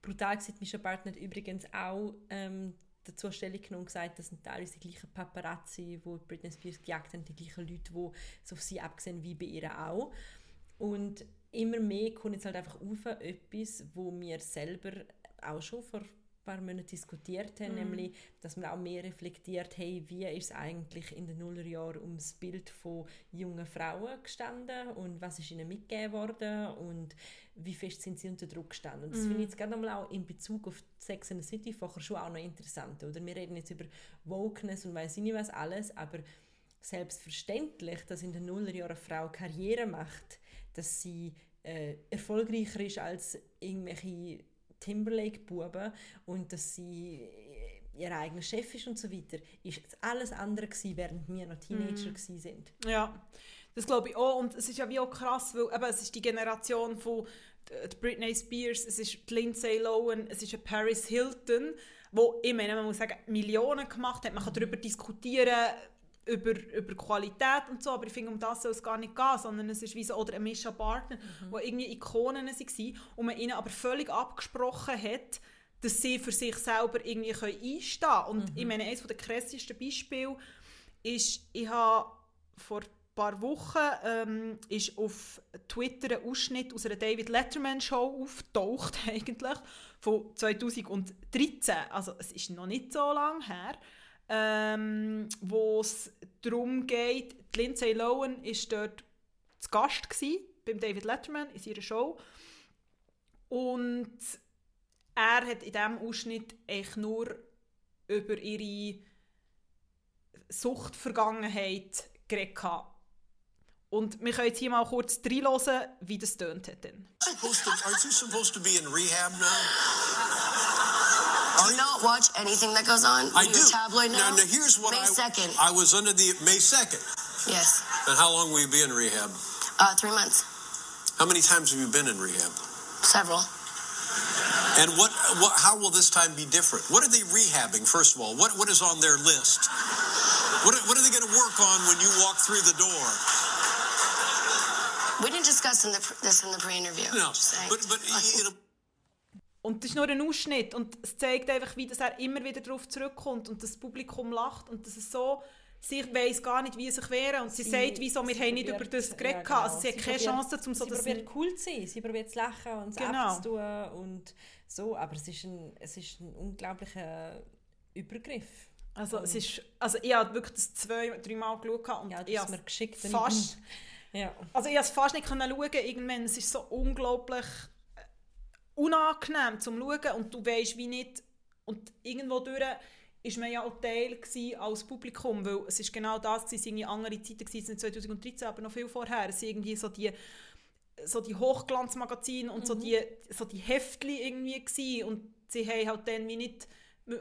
brutal gewesen. Misha Barton hat übrigens auch ähm, dazu Stellung genommen und gesagt, das sind teilweise die gleichen Paparazzi, die Britney Spears gejagt haben, die gleichen Leute, die so auf sie abgesehen wie bei ihr auch. Und immer mehr kommt jetzt halt einfach auf etwas, wo wir selber auch schon vor paar Monaten diskutiert haben, mm. nämlich, dass man auch mehr reflektiert, hey, wie ist es eigentlich in den Nullerjahren um das Bild von jungen Frauen gestanden und was ist ihnen mitgegeben worden und wie fest sind sie unter Druck gestanden. Und das mm. finde ich jetzt gerade nochmal auch in Bezug auf Sex and the City vorher schon auch noch interessant. Oder wir reden jetzt über Wokeness und weiß ich nicht was alles, aber selbstverständlich, dass in den Nullerjahren eine Frau Karriere macht, dass sie äh, erfolgreicher ist als irgendwelche Timberlake-Buben und dass sie äh, ihr eigener Chef ist und so weiter, ist alles andere gewesen, während wir noch Teenager mm. sind. Ja, das glaube ich auch und es ist ja wie auch krass, weil eben, es ist die Generation von Britney Spears, es ist Lindsay Lohan, es ist Paris Hilton, wo ich meine, man muss sagen, Millionen gemacht hat, man kann darüber diskutieren, über, über Qualität und so, aber ich finde, um das soll es gar nicht gehen, sondern es ist wie so, oder ein Misha Barton, mhm. wo irgendwie Ikonen waren und man ihnen aber völlig abgesprochen hat, dass sie für sich selber irgendwie einstehen können. Und mhm. ich meine, eines der krassesten Beispiele ist, ich habe vor ein paar Wochen ähm, ist auf Twitter ein Ausschnitt aus einer David Letterman Show aufgetaucht, eigentlich, von 2013. Also es ist noch nicht so lange her ähm, wo es darum geht, die Lindsay Lohan war dort zu Gast gewesen, beim David Letterman in seiner Show und er hat in diesem Ausschnitt eigentlich nur über ihre Suchtvergangenheit geredet. Und wir können jetzt hier mal kurz reinhören, wie das tönt hat. Aren't you supposed to be in rehab now? Do not watch anything that goes on? I do. Tabloid now? now? Now, here's what May I... 2nd. I was under the... May 2nd? Yes. And how long will you be in rehab? Uh, three months. How many times have you been in rehab? Several. And what, what, how will this time be different? What are they rehabbing, first of all? What, what is on their list? What, what are they going to work on when you walk through the door? We didn't discuss in the, this in the pre-interview. No, but, but you know, Und das ist nur ein Ausschnitt und es zeigt einfach, wie dass er immer wieder darauf zurückkommt und das Publikum lacht und dass es so sie weiß gar nicht, wie sich wehren und sie, sie sagt, wieso, wir haben nicht über das geredet. Ja, genau. also sie hat keine probiert, Chance, um so sie. Sie probiert cool zu sein, sie probiert zu lachen und es genau. abzutun und so, aber es ist ein, es ist ein unglaublicher Übergriff. Also, es ist, also ich habe wirklich das zwei, drei Mal geschaut und ja, das ich mir geschickt. Fast, ja. Also ich konnte es fast nicht schauen, irgendwann, es ist so unglaublich unangenehm zum Schauen und du weißt wie nicht und irgendwo durch ist man ja auch Teil als Publikum, weil es ist genau das es waren andere Zeiten gewesen, 2013, aber noch viel vorher, es irgendwie so die so die Hochglanzmagazine und mhm. so die so die Heftli irgendwie gewesen. und sie haben halt dann wie nicht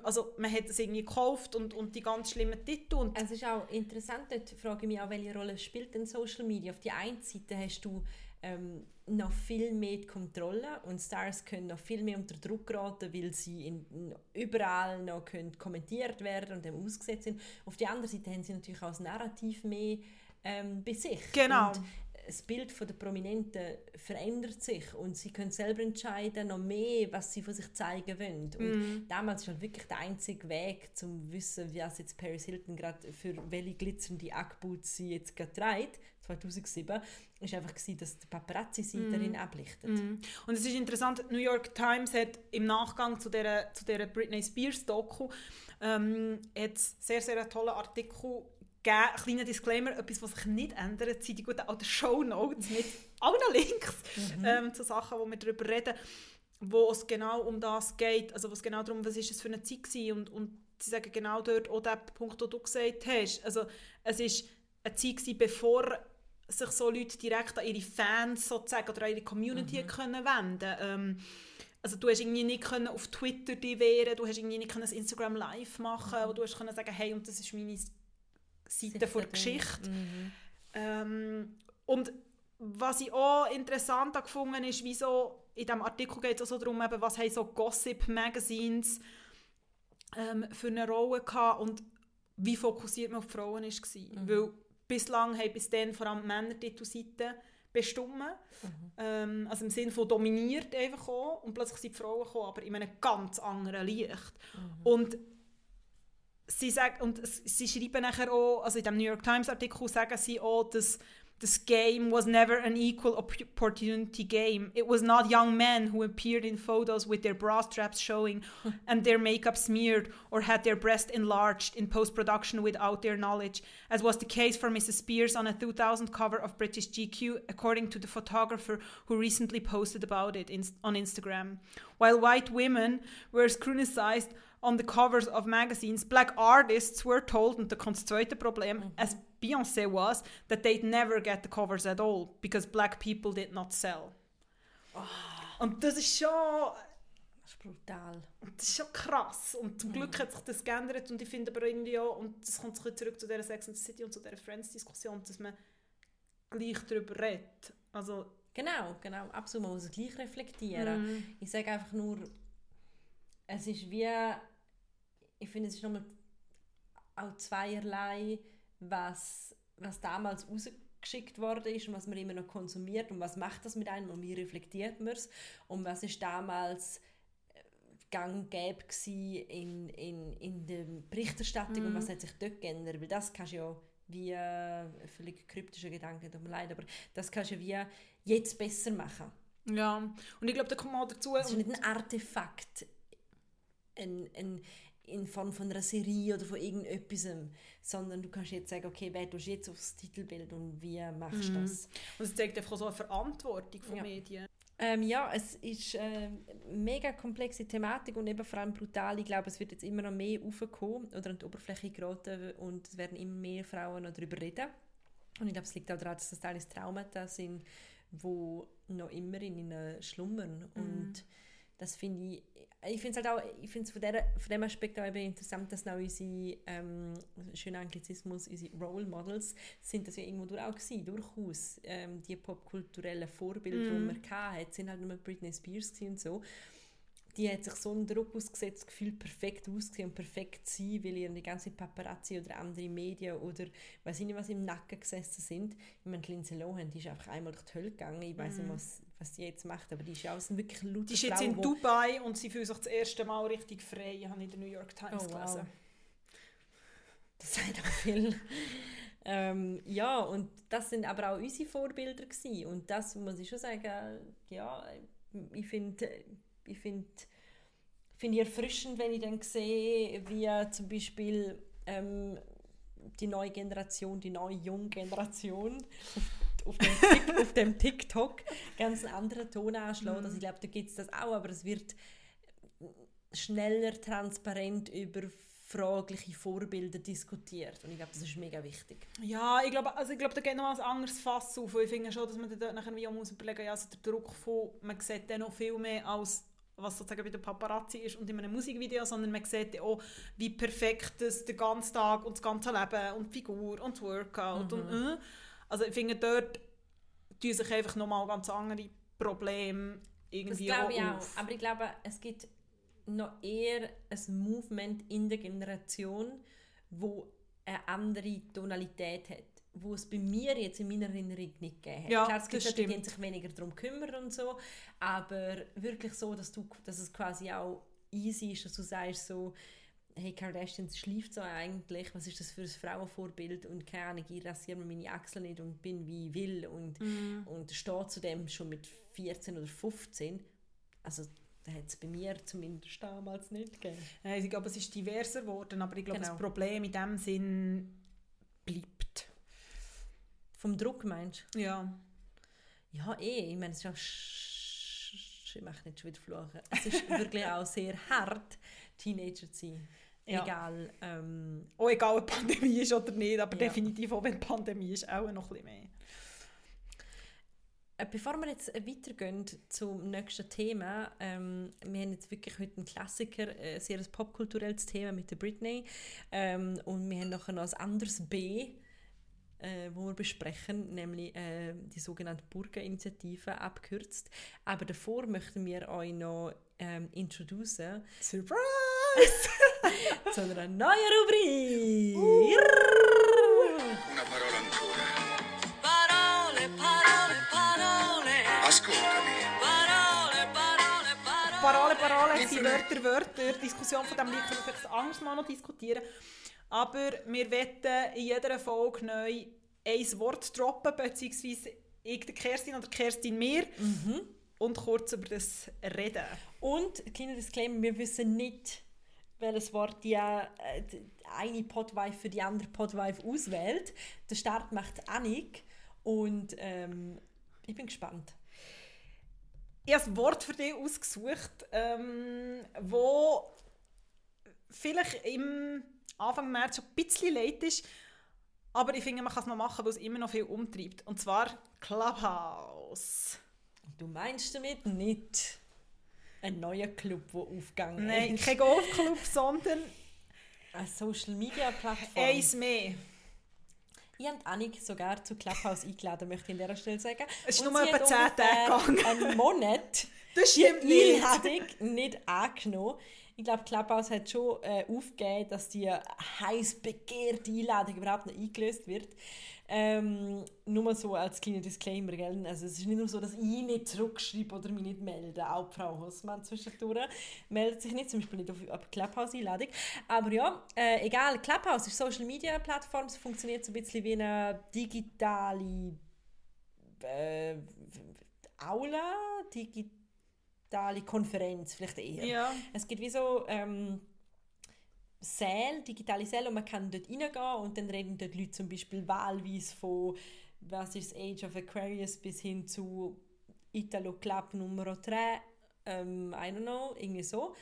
also man hat es irgendwie gekauft und, und die ganz schlimmen Titel. Und es ist auch interessant, dort frage ich mich auch, welche Rolle spielt denn Social Media? Auf die einen Seite hast du ähm, noch viel mehr die Kontrolle und Stars können noch viel mehr unter Druck geraten, weil sie in, überall noch können kommentiert werden und dem ausgesetzt sind. Auf der anderen Seite haben sie natürlich auch das Narrativ mehr ähm, bei sich. Genau. Und, das Bild der Prominenten verändert sich und sie können selber entscheiden, noch mehr, was sie von sich zeigen wollen. Und damals war halt wirklich der einzige Weg, um zu wissen, wie es jetzt Paris Hilton gerade für welche glitzernde Ackboots sie jetzt gerade trägt, 2007, ist einfach gewesen, dass die Paparazzi sie darin ablichtet. Und es ist interessant, die New York Times hat im Nachgang zu der, zu der Britney Spears Doku ähm, hat sehr, sehr einen tollen Artikel gegeben. Ein kleiner Disclaimer, etwas, was sich nicht ändert, sind die guten alten Shownotes mit allen Links ähm, zu Sachen, wo wir darüber reden, wo es genau um das geht, also was genau darum, was ist es für eine Zeit gewesen und, und sie sagen genau dort auch den Punkt, den du gesagt hast. Also es ist eine Zeit gewesen, bevor sich so Leute direkt an ihre Fans sozusagen oder an ihre Community können wenden ähm, also du hast irgendwie nicht können auf Twitter dich wehren, du hast irgendwie nicht können Instagram live machen und du hast können sagen, hey, und das ist meine Seite vor der. Geschichte. Ähm, und was ich auch interessant gefunden ist, wieso in diesem Artikel geht es auch so darum, eben, was haben so Gossip-Magazines ähm, für eine Rolle gehabt und wie fokussiert man auf die Frauen war. Weil bislang haben bis dann vor allem Männer Titelseiten bestimmt. Ähm, also im Sinne von dominiert einfach auch. Und plötzlich sind die Frauen gekommen, aber in einem ganz anderen Licht. Und sie sagen, und sie schreiben nachher auch, also in dem New York Times Artikel sagen sie auch, dass das game was never an equal opportunity game. It was not young men who appeared in photos with their bra straps showing and their makeup smeared or had their breast enlarged in post-production without their knowledge, as was the case for Mrs. Spears on a 2000 cover of British GQ, according to the photographer who recently posted about it in, on Instagram. While white women were scrutinized on the covers of magazines, black artists were told, und da kommt das zweite Problem, as mm-hmm. Beyoncé was, that they'd never get the covers at all, because black people did not sell. Und das ist schon, Das ist brutal. das ist schon krass. Und zum Glück hat sich das geändert und ich finde aber irgendwie auch, und das kommt zurück zu dieser Sex and the City und zu dieser Friends-Diskussion, dass man gleich darüber redet. Also, Genau, genau, absolut. Man muss es gleich reflektieren. Ich sage einfach nur, es ist wie, ich finde, es ist nochmal auch zweierlei, was, was damals rausgeschickt worden ist und was man immer noch konsumiert und was macht das mit einem und wie reflektiert man es und was ist damals äh, gang gäbe in, in, in der Berichterstattung und was hat sich dort geändert, weil das kannst du ja wie, äh, völlig kryptischer Gedanke, tut mir leid, aber das kannst du wie jetzt besser machen. ja. Und ich glaube, da kommt mal dazu, Es ist nicht ein Artefakt ein, ein, in Form von einer Serie oder von irgendetwas, sondern du kannst jetzt sagen, okay, wer tust jetzt aufs Titelbild und wie machst du das? und es zeigt einfach so eine Verantwortung von Ja. Medien. Ähm, ja, es ist ähm, eine mega komplexe Thematik und eben vor allem brutal. Ich glaube, es wird jetzt immer noch mehr aufkommen oder an die Oberfläche geraten und es werden immer mehr Frauen noch darüber reden. Und ich glaube, es liegt auch daran, dass das teilweise Traumata sind, wo noch immer in ihnen schlummern. Und das finde ich, ich finde es halt auch, ich finde es von, der, von dem Aspekt auch eben interessant, dass auch unsere, ähm, schöner Anglizismus, unsere Role Models sind das ja irgendwo durch auch gewesen, durchaus. Ähm, die popkulturellen Vorbilder, die man hatte, sind halt nur Britney Spears und so. Die hat sich so einen Druck ausgesetzt, gefühlt perfekt auszusehen und perfekt sein, weil ihr die ganze Paparazzi oder andere Medien oder weiß ich nicht was im Nacken gesessen sind. Ich meine, die Lindsay Lohan, die ist einfach einmal durch die Hölle gegangen. Ich weiß nicht, was, was sie jetzt macht, aber die ist ja auch so wirklich lauter Die ist jetzt Frau, in Dubai und sie fühlt sich das erste Mal richtig frei, habe ich in der New York Times Oh, wow. gelesen. Das sagt auch viel. ähm, ja, und das sind aber auch unsere Vorbilder gewesen. Und das muss ich schon sagen, ja, ich finde ich find, find ich erfrischend, wenn ich dann sehe, wie zum Beispiel ähm, die neue Generation, die neue junge Generation auf, dem, Tik, auf dem TikTok ganz einen anderen Ton anschlägt. Also ich glaube, da gibt es das auch, aber es wird schneller transparent über fragliche Vorbilder diskutiert. Und ich glaube, das ist mega wichtig. Ja, ich glaube, also ich glaube, da geht noch ein anderes Fass auf. Und Ich finde schon, dass man dort nachher wie auch muss überlegen muss, ja, also der Druck von, man sieht dann noch viel mehr als was sozusagen bei der Paparazzi ist und in einem Musikvideo, sondern man sieht auch, wie perfekt das der ganze Tag und das ganze Leben und die Figur und das Workout und äh. Also ich finde, dort tun sich einfach nochmal ganz andere Probleme Das irgendwie glaube ich auch. auf. Aber ich glaube, es gibt noch eher ein Movement in der Generation, wo eine andere Tonalität hat. wo es bei mir jetzt in meiner Erinnerung nicht gegeben hat. Ja, Klar, es gibt das Leute, die sich weniger darum kümmern und so, aber wirklich so, dass, du, dass es quasi auch easy ist, dass du sagst so, hey Kardashian schläft so eigentlich, was ist das für ein Frauenvorbild und keine Ahnung, ich rasiere mir meine Achseln nicht und bin wie ich will und, Mhm. und stehe zu dem schon mit 14 oder 15. Also da hat es bei mir zumindest damals nicht gegeben. Ich glaube, es ist diverser geworden, aber ich glaube, Genau. das Problem in dem Sinn bleibt. Vom Druck meinst du? Ja. Ja, eh. Ich meine, es ist auch. Ich möchte nicht schon wieder fluchen. Es ist wirklich auch sehr hart, Teenager zu sein. Ja. Egal. Ähm, Auch egal, ob Pandemie ist oder nicht, aber Ja. definitiv auch wenn Pandemie ist, auch noch ein bisschen mehr. äh, bevor wir jetzt äh, weitergehen zum nächsten Thema, ähm, wir haben jetzt wirklich heute einen Klassiker, äh, sehr ein popkulturelles Thema mit der Britney. Ähm, und wir haben nachher noch ein anderes B, äh, wo wir besprechen, nämlich äh, die sogenannte Burger-Initiative, abgekürzt. Aber davor möchten wir euch noch ähm, introducen Surprise! zu einer neuen Rubrik. Una parola ancora. Parole, parole, parole. Ascoltami. Parole, parole, parole. Parole, Parole, die Wörter, Wörter. Die Diskussion von dem Lied können wir vielleicht ein anderes Mal noch diskutieren. Aber wir wetten in jeder Folge neu ein Wort droppen, beziehungsweise ich der Kerstin oder Kerstin mir. Und kurz über das reden. Und, kleiner Disclaimer, wir wissen nicht, welches Wort die äh, die eine Podwife für die andere Podwife auswählt. Der Start macht Annik und ähm, ich bin gespannt. Ich habe ein Wort für dich ausgesucht, ähm, wo vielleicht im Anfang März schon ein bisschen late ist, aber ich finde, man kann es noch machen, weil es immer noch viel umtreibt. Und zwar Clubhouse. Du meinst damit nicht ein neuer Club, der aufgegangen Nein, ist? kein Golfclub, sondern Eine Social-Media-Plattform. eins mehr. Ich habe Annik sogar zu Clubhouse eingeladen, möchte ich an dieser Stelle sagen. Es ist Und nur etwa hat 10 Tage gegangen. einen Monat Das die stimmt nicht. Einladung nicht angenommen. Ich glaube, Clubhouse hat schon äh, aufgegeben, dass die heiß begehrte Einladung überhaupt noch eingelöst wird. Ähm, nur mal so als kleiner Disclaimer, gell? Also es ist nicht nur so, dass ich nicht zurückschreibe oder mich nicht melde. Auch Frau Hossmann zwischendurch meldet sich nicht, zum Beispiel nicht auf, auf Clubhouse-Einladung. Aber ja, äh, egal, Clubhouse ist Social-Media-Plattform, es funktioniert so ein bisschen wie eine digitale äh, Aula, digitale Konferenz vielleicht eher. Ja. Es gibt wie so ähm, Säle, digitale Säle und man kann dort reingehen und dann reden dort Leute zum Beispiel wahlweise von was ist Age of Aquarius bis hin zu Italo Club Nummer 3, ähm, I don't know, irgendwie so.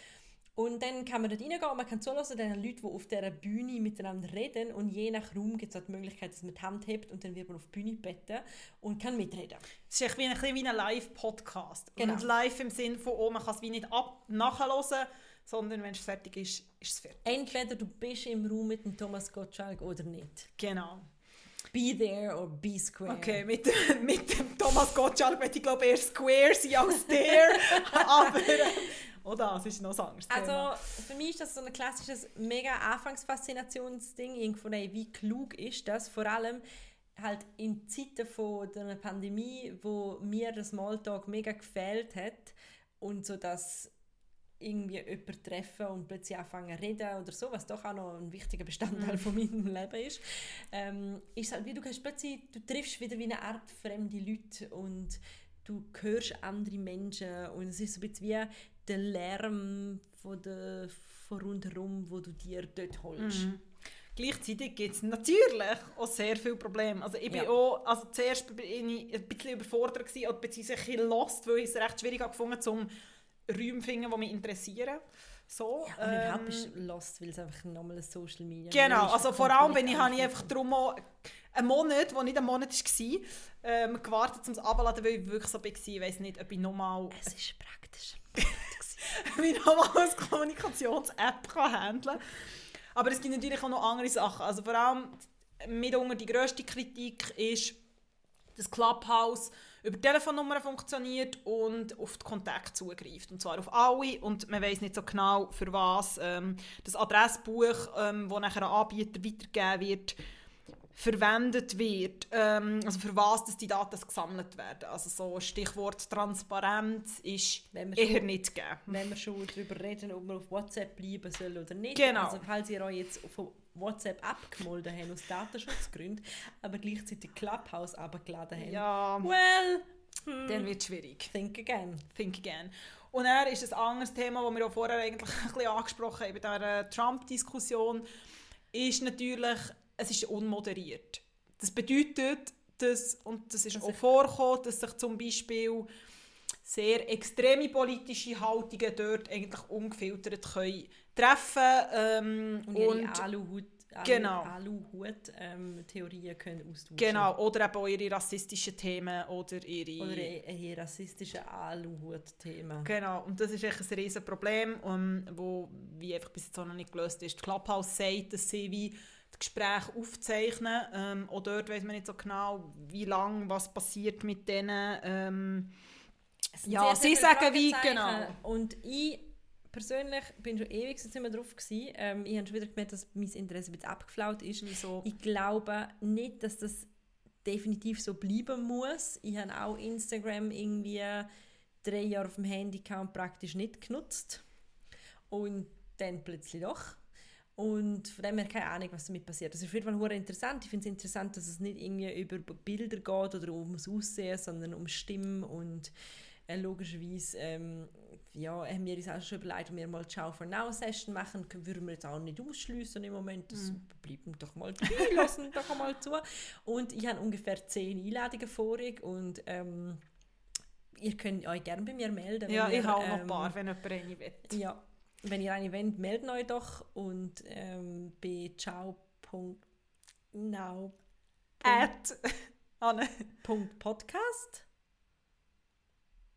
Und dann kann man dort reingehen und man kann zulassen den Leuten, die auf dieser Bühne miteinander reden und je nach Raum gibt es auch die Möglichkeit, dass man die Hand hebt und dann wird man auf die Bühne gebeten und kann mitreden. Es ist wie ein, bisschen wie ein Live-Podcast. Genau. Und live im Sinn von, oh, man kann es wie nicht ab nachhören, sondern wenn es fertig ist, ist es fertig. Entweder du bist im Raum mit dem Thomas Gottschalk oder nicht. Genau. Be there or be square. Okay, mit, mit dem Thomas Gottschalk möchte ich glaube eher Square sein als der. Aber, oh das ist noch ein anderes Thema. Also für mich ist das so ein klassisches mega Anfangsfaszinationsding, irgendwo ey, wie klug ist das, vor allem halt in Zeiten von der Pandemie, wo mir das Smalltalk mega gefehlt hat und so dass irgendwie jemanden treffen und plötzlich anfangen zu reden oder so, was doch auch noch ein wichtiger Bestandteil von meinem Leben ist, ähm, ist halt wie du kannst plötzlich, du triffst wieder wie eine Art fremde Leute und du hörst andere Menschen und es ist so ein bisschen wie der Lärm von, der, von rundherum, wo du dir dort holst. Gleichzeitig gibt es natürlich auch sehr viele Probleme. Also ich bin Ja. auch, also zuerst bin ich ein bisschen überfordert gewesen, oder beziehungsweise ein lost, weil ich es recht schwierig gefunden zum Räume finden, die mich interessieren. So, Ja, und überhaupt ähm, bist du lost, weil es einfach nochmal ein Social Media Genau, ist, also vor allem bin ich, habe ich einfach- darum auch einen Monat, wo nicht ein Monat war, ähm, gewartet, um es abzuladen, weil ich wirklich so war, ich weiß nicht, ob ich nochmal Es ist praktisch. wie nochmal als Kommunikations-App kann handeln Aber es gibt natürlich auch noch andere Sachen. Also vor allem mitunter die grösste Kritik ist, dass Clubhouse über Telefonnummern funktioniert und auf die Kontakte zugreift. Und zwar auf alle. Und man weiß nicht so genau, für was. Ähm, das Adressbuch, ähm, das nachher an Anbieter weitergegeben wird, verwendet wird, ähm, also für was dass die Daten gesammelt werden. Also so Stichwort Transparenz ist eher schon- nicht gegeben. wenn wir schon darüber reden, ob wir auf WhatsApp bleiben soll oder nicht. Genau. Also falls ihr euch jetzt von WhatsApp abgemolden habt aus Datenschutzgründen, aber gleichzeitig Clubhouse abgeladen habt. Ja, Well, dann wird es schwierig. think again. Think again. Und er ist ein anderes Thema, das wir auch vorher eigentlich ein bisschen angesprochen haben, bei dieser Trump-Diskussion, ist natürlich, es ist unmoderiert. Das bedeutet, dass, und das ist auch vorgekommen, dass sich zum Beispiel sehr extreme politische Haltungen dort eigentlich ungefiltert können treffen ähm, Und, und, ihre Aluhut, Alu, Genau. Aluhut ähm, Theorien können austauschen. genau oder eben auch ihre rassistischen Themen oder ihre Oder ein, ein rassistisches Aluhut-Thema. Genau, und das ist echt ein riesen Problem, um, wo wie einfach bis jetzt noch nicht gelöst ist. Die Clubhouse sagt, dass sie wie Gespräche aufzeichnen. Ähm, auch dort weiß man nicht so genau, wie lange was passiert mit denen. Ähm, Ja, sie sagen wie, genau. Und ich persönlich bin schon ewig nicht mehr drauf gewesen. Ähm, ich habe schon wieder gemerkt, dass mein Interesse ein bisschen abgeflaut ist. Wieso? Ich glaube nicht, dass das definitiv so bleiben muss. Ich habe auch Instagram irgendwie drei Jahre auf dem Handy gehabt und praktisch nicht genutzt. Und dann plötzlich doch. Und von dem her keine Ahnung, was damit passiert. Das ist auf jeden Fall interessant. Ich finde es interessant, dass es nicht irgendwie über Bilder geht oder um das Aussehen, sondern um Stimmen und äh, logischerweise ähm, ja, haben wir uns auch schon überlegt, ob wir mal die Ciao for Now Session machen, würden wir jetzt auch nicht ausschließen im Moment. Das bleiben doch mal dabei, lassen doch mal zu. Und ich habe ungefähr zehn Einladungen vorig und ähm, ihr könnt euch gerne bei mir melden. ja, ich habe auch noch ähm, ein paar, wenn jemand eine will. ja, wenn ihr eine wollt, meldet euch doch und ähm, bei ciao.now. At Anne. Punkt Podcast.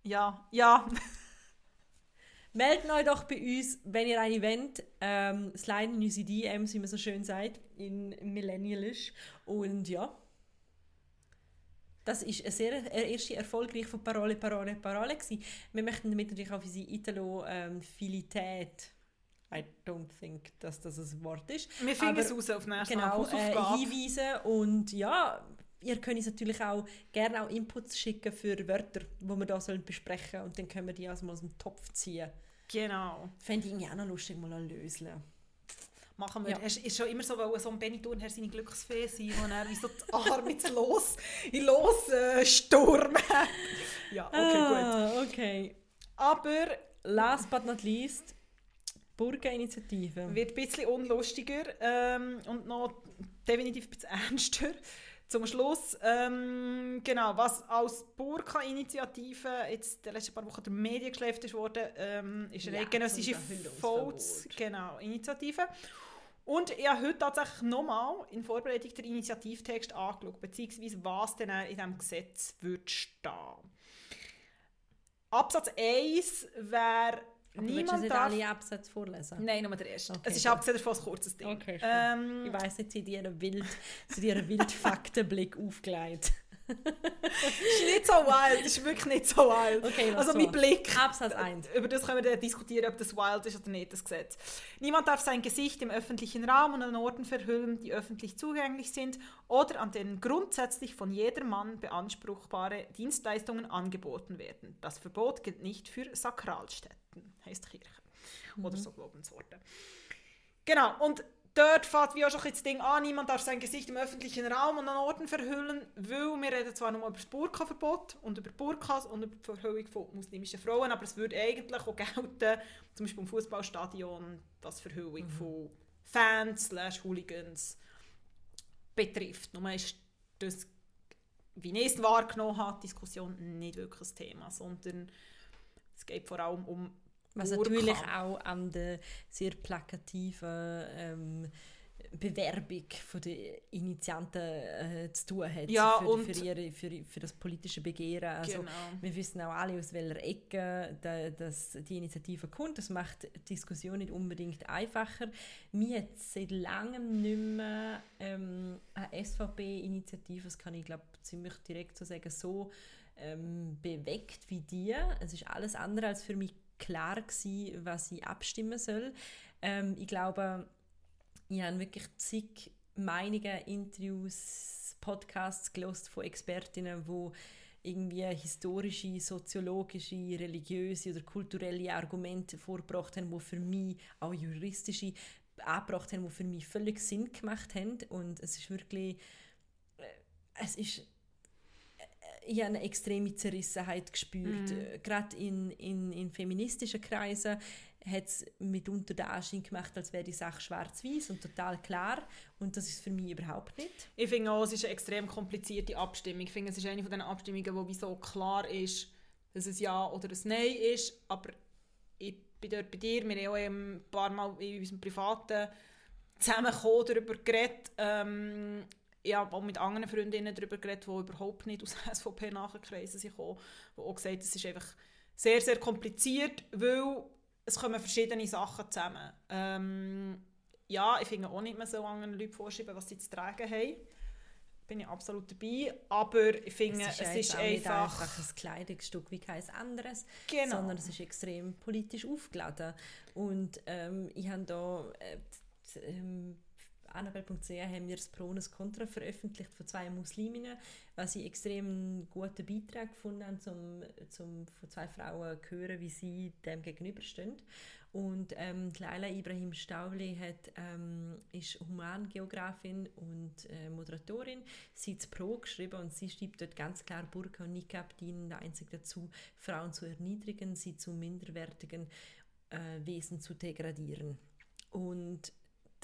Ja, ja. Meldet euch doch bei uns, wenn ihr eine wollt. Ähm, slide in unsere DMs, wie man so schön sagt, in Millennialisch. Und ja, das ist eine sehr eine erste erfolgreich von Parole, Parole, Parole gewesen. Wir möchten damit natürlich auf unsere Italo-Filität, I don't think, dass das ein Wort ist. Wir finden es raus auf nächste genau, äh, Hausaufgabe. hinweisen und ja, ihr könnt uns natürlich auch gerne auch Inputs schicken für Wörter, die wir da sollen besprechen und dann können wir die also aus dem Topf ziehen. genau. Fände ich irgendwie auch noch lustig, mal ein lösen. Machen wir. Ja. Es ist schon immer so, weil so ein Benny Thurnherr seine Glücksfee sein, wo er wie so die Arme jetzt los, in los äh, Sturm hat. Ja, okay, gut. ah, okay. Aber Last but not least, Burgeninitiative. wird ein bisschen unlustiger ähm, und noch definitiv ein bisschen ernster. Zum Schluss, ähm, genau, was als Burka-Initiative jetzt die letzten paar Wochen der Medien geschläft ist worden, ähm, ist eine Ja, eidgenössische zum Verhüllungsverbot. Volks genau. Und ich habe heute tatsächlich nochmal in Vorbereitung der Initiativtext angeschaut, beziehungsweise was denn in diesem Gesetz wird stehen. Absatz 1 wäre Aber niemand nicht darf... alle Absätze vorlesen? Nein, nur der erste. Okay, es ist abgesehen davon ein kurzes Ding. Okay, ähm, Ich weiss nicht, sie ihren wild, sie hat ihren wild Faktenblick aufgelegt. Ist nicht so wild, ist wirklich nicht so wild. Okay, also so? mein Blick. Absatz 1. Über das können wir dann diskutieren, ob das wild ist oder nicht, das Gesetz. Niemand darf sein Gesicht im öffentlichen Raum und an Orten verhüllen, die öffentlich zugänglich sind oder an denen grundsätzlich von jedermann beanspruchbare Dienstleistungen angeboten werden. Das Verbot gilt nicht für Sakralstätten, heißt Kirche. Oder so Glaubensorte. Genau, und dort fängt wie auch schon das Ding an, niemand darf sein Gesicht im öffentlichen Raum und an Orten verhüllen, weil wir reden zwar nur über das Burka-Verbot und über Burkas und über die Verhüllung von muslimischen Frauen, aber es würde eigentlich auch gelten, zum Beispiel im Fußballstadion, was Verhüllung von Fans slash Hooligans betrifft. Nur ist das, wie ich es wahrgenommen habe, Diskussion nicht wirklich ein Thema, sondern es geht vor allem um Was natürlich auch an der sehr plakativen ähm, Bewerbung von der Initianten äh, zu tun hat. Ja, für, für, ihre, für, für das politische Begehren. Also, Genau. Wir wissen auch alle, aus welcher Ecke da, dass die Initiative kommt. Das macht die Diskussion nicht unbedingt einfacher. Mir hat seit langem nicht mehr ähm, eine SVP-Initiative, das kann ich glaube ziemlich direkt so sagen, so ähm, bewegt wie die. Es ist alles andere als für mich klar gewesen, was ich abstimmen soll. Ähm, ich glaube, ich habe wirklich zig Meinungen, Interviews, Podcasts gelost von Expertinnen, wo irgendwie historische, soziologische, religiöse oder kulturelle Argumente vorgebracht haben, die für mich auch juristische angebracht haben, die für mich völlig Sinn gemacht haben. Und es ist wirklich, äh, es ist ich habe eine extreme Zerrissenheit gespürt. Äh, Gerade in, in, in feministischen Kreisen hat es mitunter den Anschein gemacht, als wäre die Sache schwarz-weiß und total klar. Und das ist für mich überhaupt nicht. Ich finde auch, es ist eine extrem komplizierte Abstimmung. Ich finde, es ist eine von den Abstimmungen, wo wie so klar ist, dass es Ja oder ein Nein ist. Aber ich bin dort bei dir, wir haben auch ein paar Mal in unserem privaten Zusammenkommen darüber geredet. Ähm, ich habe auch mit anderen Freundinnen darüber geredet, die überhaupt nicht aus SVP-Nachkreisen sind gekommen, die auch gesagt es ist einfach sehr, sehr kompliziert, weil es kommen verschiedene Sachen zusammen. Ähm, ja, ich finde auch nicht, man soll anderen Leuten vorschreiben, was sie zu tragen haben. Bin ich absolut dabei. Aber ich finde, es ist, auch nicht einfach... einfach ein Kleidungsstück wie kein anderes, Genau. sondern es ist extrem politisch aufgeladen. Und ähm, ich habe da äh, ähm, Annabelle.ch haben wir das Pro und das Contra veröffentlicht von zwei Musliminnen, was ich extrem guten Beitrag gefunden habe, zum, zum von zwei Frauen zu hören, wie sie dem gegenüberstehen. Und ähm, die Laila Ibrahim Stauli hat, ähm, ist Humangeografin und äh, Moderatorin. Sie hat das Pro geschrieben und sie schreibt dort ganz klar, Burka und Niqab dienen einzig dazu, Frauen zu erniedrigen, sie zu minderwertigen äh, Wesen zu degradieren. Und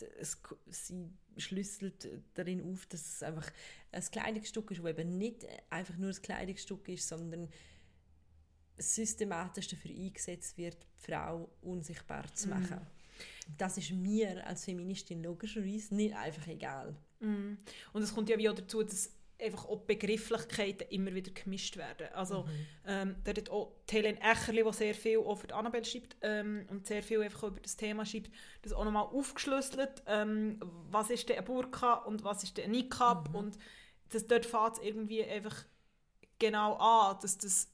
es, sie schlüsselt darin auf, dass es einfach ein Kleidungsstück ist, das eben nicht einfach nur ein Kleidungsstück ist, sondern systematisch dafür eingesetzt wird, die Frau unsichtbar zu machen. Das ist mir als Feministin logischerweise nicht einfach egal. Und es kommt ja wie auch dazu, dass einfach auch Begrifflichkeiten immer wieder gemischt werden. Also ähm, da hat auch Helen Echerli, die sehr viel auch für die Annabelle schreibt ähm, und sehr viel einfach über das Thema schreibt, das auch nochmal aufgeschlüsselt, ähm, was ist denn ein Burka und was ist denn ein Niqab? Und das, dort fängt es irgendwie einfach genau an, dass das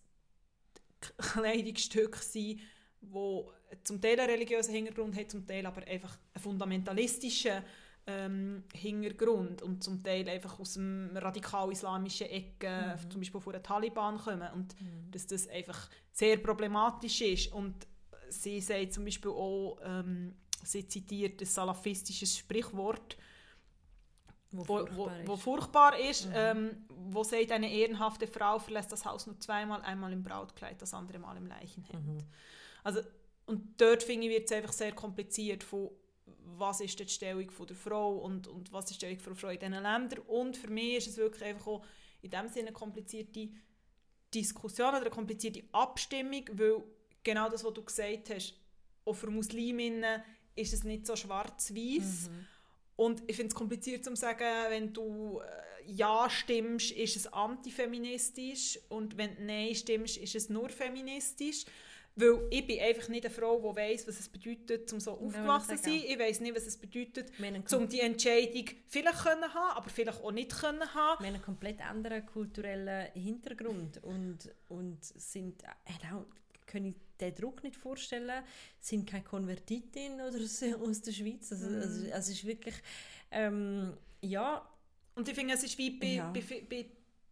Kleidungsstücke sind, die zum Teil einen religiösen Hintergrund haben, zum Teil aber einfach einen fundamentalistischen ähm, Hintergrund und zum Teil einfach aus dem radikal-islamischen Ecke, zum Beispiel von den Taliban kommen und dass das einfach sehr problematisch ist. Und sie sagt zum Beispiel auch, ähm, sie zitiert ein salafistisches Sprichwort, Wo, wo, furchtbar wo, ist. wo furchtbar ist, ähm, wo sagt, eine ehrenhafte Frau verlässt das Haus nur zweimal, einmal im Brautkleid, das andere Mal im Leichenhemd. Also, und dort finde ich, wird es einfach sehr kompliziert, von was ist die Stellung von der Frau und, und was ist die Stellung von der Frau in diesen Ländern. Und für mich ist es wirklich einfach auch in dem Sinne eine komplizierte Diskussion oder eine komplizierte Abstimmung, weil genau das, was du gesagt hast, auch für Musliminnen ist es nicht so schwarz-weiß. Und ich finde es kompliziert zu sagen, wenn du äh, Ja stimmst, ist es antifeministisch und wenn du Nein stimmst, ist es nur feministisch. Weil ich bin einfach nicht eine Frau, die weiss, was es bedeutet, um so aufgewachsen zu sein. Ich weiss nicht, was es bedeutet, um die Entscheidung vielleicht können haben, aber vielleicht auch nicht können haben. wir haben einen komplett anderen kulturellen Hintergrund und, und sind, äh, auch, können den Druck nicht vorstellen, sind keine Konvertitin oder so aus der Schweiz. Also, also, also es ist wirklich, ähm, ja, Und ich finde, es ist wie bei, Ja. bei, bei,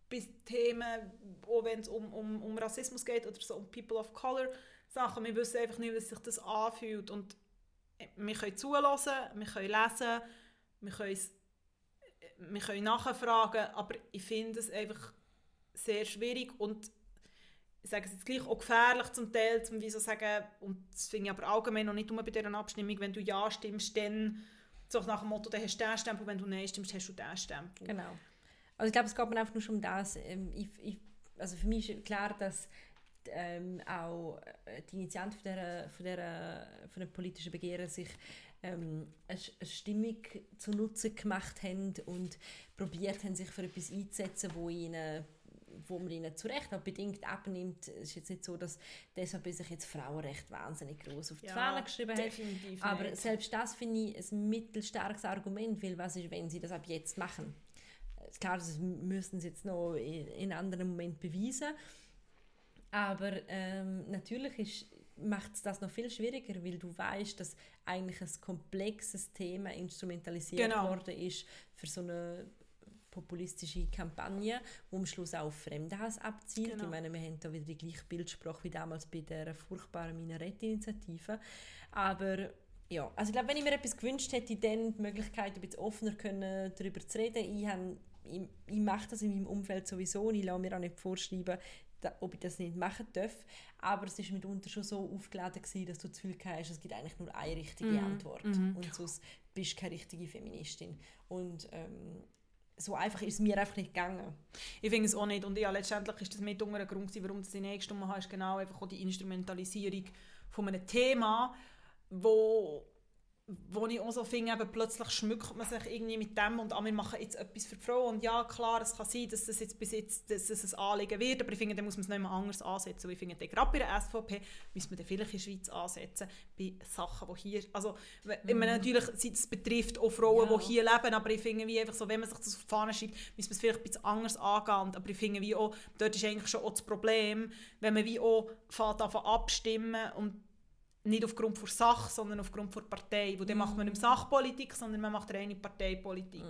bei Themen, auch wenn es um, um, um Rassismus geht oder so um People of Color Sachen, wir wissen einfach nicht, wie sich das anfühlt. Und äh, wir können zulassen, wir können lesen, wir können, äh, wir können nachfragen, aber ich finde es einfach sehr schwierig und ich sage es jetzt gleich auch gefährlich zum Teil, zum wie so sagen, und das finde ich aber allgemein noch nicht nur bei dieser Abstimmung, wenn du Ja stimmst, dann so nach dem Motto, dann hast du den Stempel, wenn du Nein stimmst, hast du den Stempel. Genau. Also ich glaube, es geht mir einfach nur schon um das. Ähm, ich, ich, also für mich ist klar, dass ähm, auch äh, die Initianten von dieser, von dieser, von dem politischen Begehren sich ähm, eine, Stimmung zunutze gemacht haben und probiert haben, sich für etwas einzusetzen, wo ihnen wo man ihnen zu Recht auch bedingt abnimmt. Es ist jetzt nicht so, dass deshalb sich jetzt Frauenrecht wahnsinnig groß auf die Ja, Fahne geschrieben hat. Aber nicht. selbst das finde ich ein mittelstarkes Argument, weil was ist, wenn sie das ab jetzt machen? Klar, das müssen sie jetzt noch in, in einem anderen Moment beweisen. Aber ähm, natürlich macht es das noch viel schwieriger, weil du weißt, dass eigentlich ein komplexes Thema instrumentalisiert Genau. worden ist für so eine populistische Kampagne, die am Schluss auch auf Fremdenhass abzielt. Genau. Ich meine, wir haben da wieder die gleiche Bildsprache wie damals bei der furchtbaren Minarett-Initiative. Aber ja, also ich glaube, wenn ich mir etwas gewünscht hätte, dann die Möglichkeit, ein bisschen offener können, darüber zu reden. Ich, habe, ich, ich mache das in meinem Umfeld sowieso und ich lasse mir auch nicht vorschreiben, da, ob ich das nicht machen darf. Aber es war mitunter schon so aufgeladen, gewesen, dass du das Gefühl hast, es gibt eigentlich nur eine richtige Antwort. Und sonst bist du keine richtige Feministin. Und ähm, so einfach ist es mir einfach nicht gegangen. Ich finde es auch nicht. Und ja, letztendlich ist das mit unter ein Grund, gewesen, warum das in eingestimmt habe, ist genau einfach auch die Instrumentalisierung von einem Thema, wo, wo ich auch so finde, eben plötzlich schmückt man sich irgendwie mit dem und ah, wir machen jetzt etwas für die Frau. Und ja, klar, es kann sein, dass das jetzt bis jetzt dass es ein Anliegen wird, aber ich finde, dann muss man es nicht mehr anders ansetzen. Und ich finde, gerade bei der SVP müssen wir dann vielleicht in der Schweiz ansetzen, bei Sachen, die hier, also ich meine, natürlich, es betrifft auch Frauen, Ja. die hier leben, aber ich finde, wie einfach so, wenn man sich das auf die Fahne schreibt, müssen wir es vielleicht ein bisschen anders angehen. Aber ich finde, wie auch, dort ist eigentlich schon auch das Problem, wenn man wie auch fährt abstimmen und nicht aufgrund der Sache, sondern aufgrund der Partei. Wo dann macht man nicht Sachpolitik, sondern man macht reine Parteipolitik.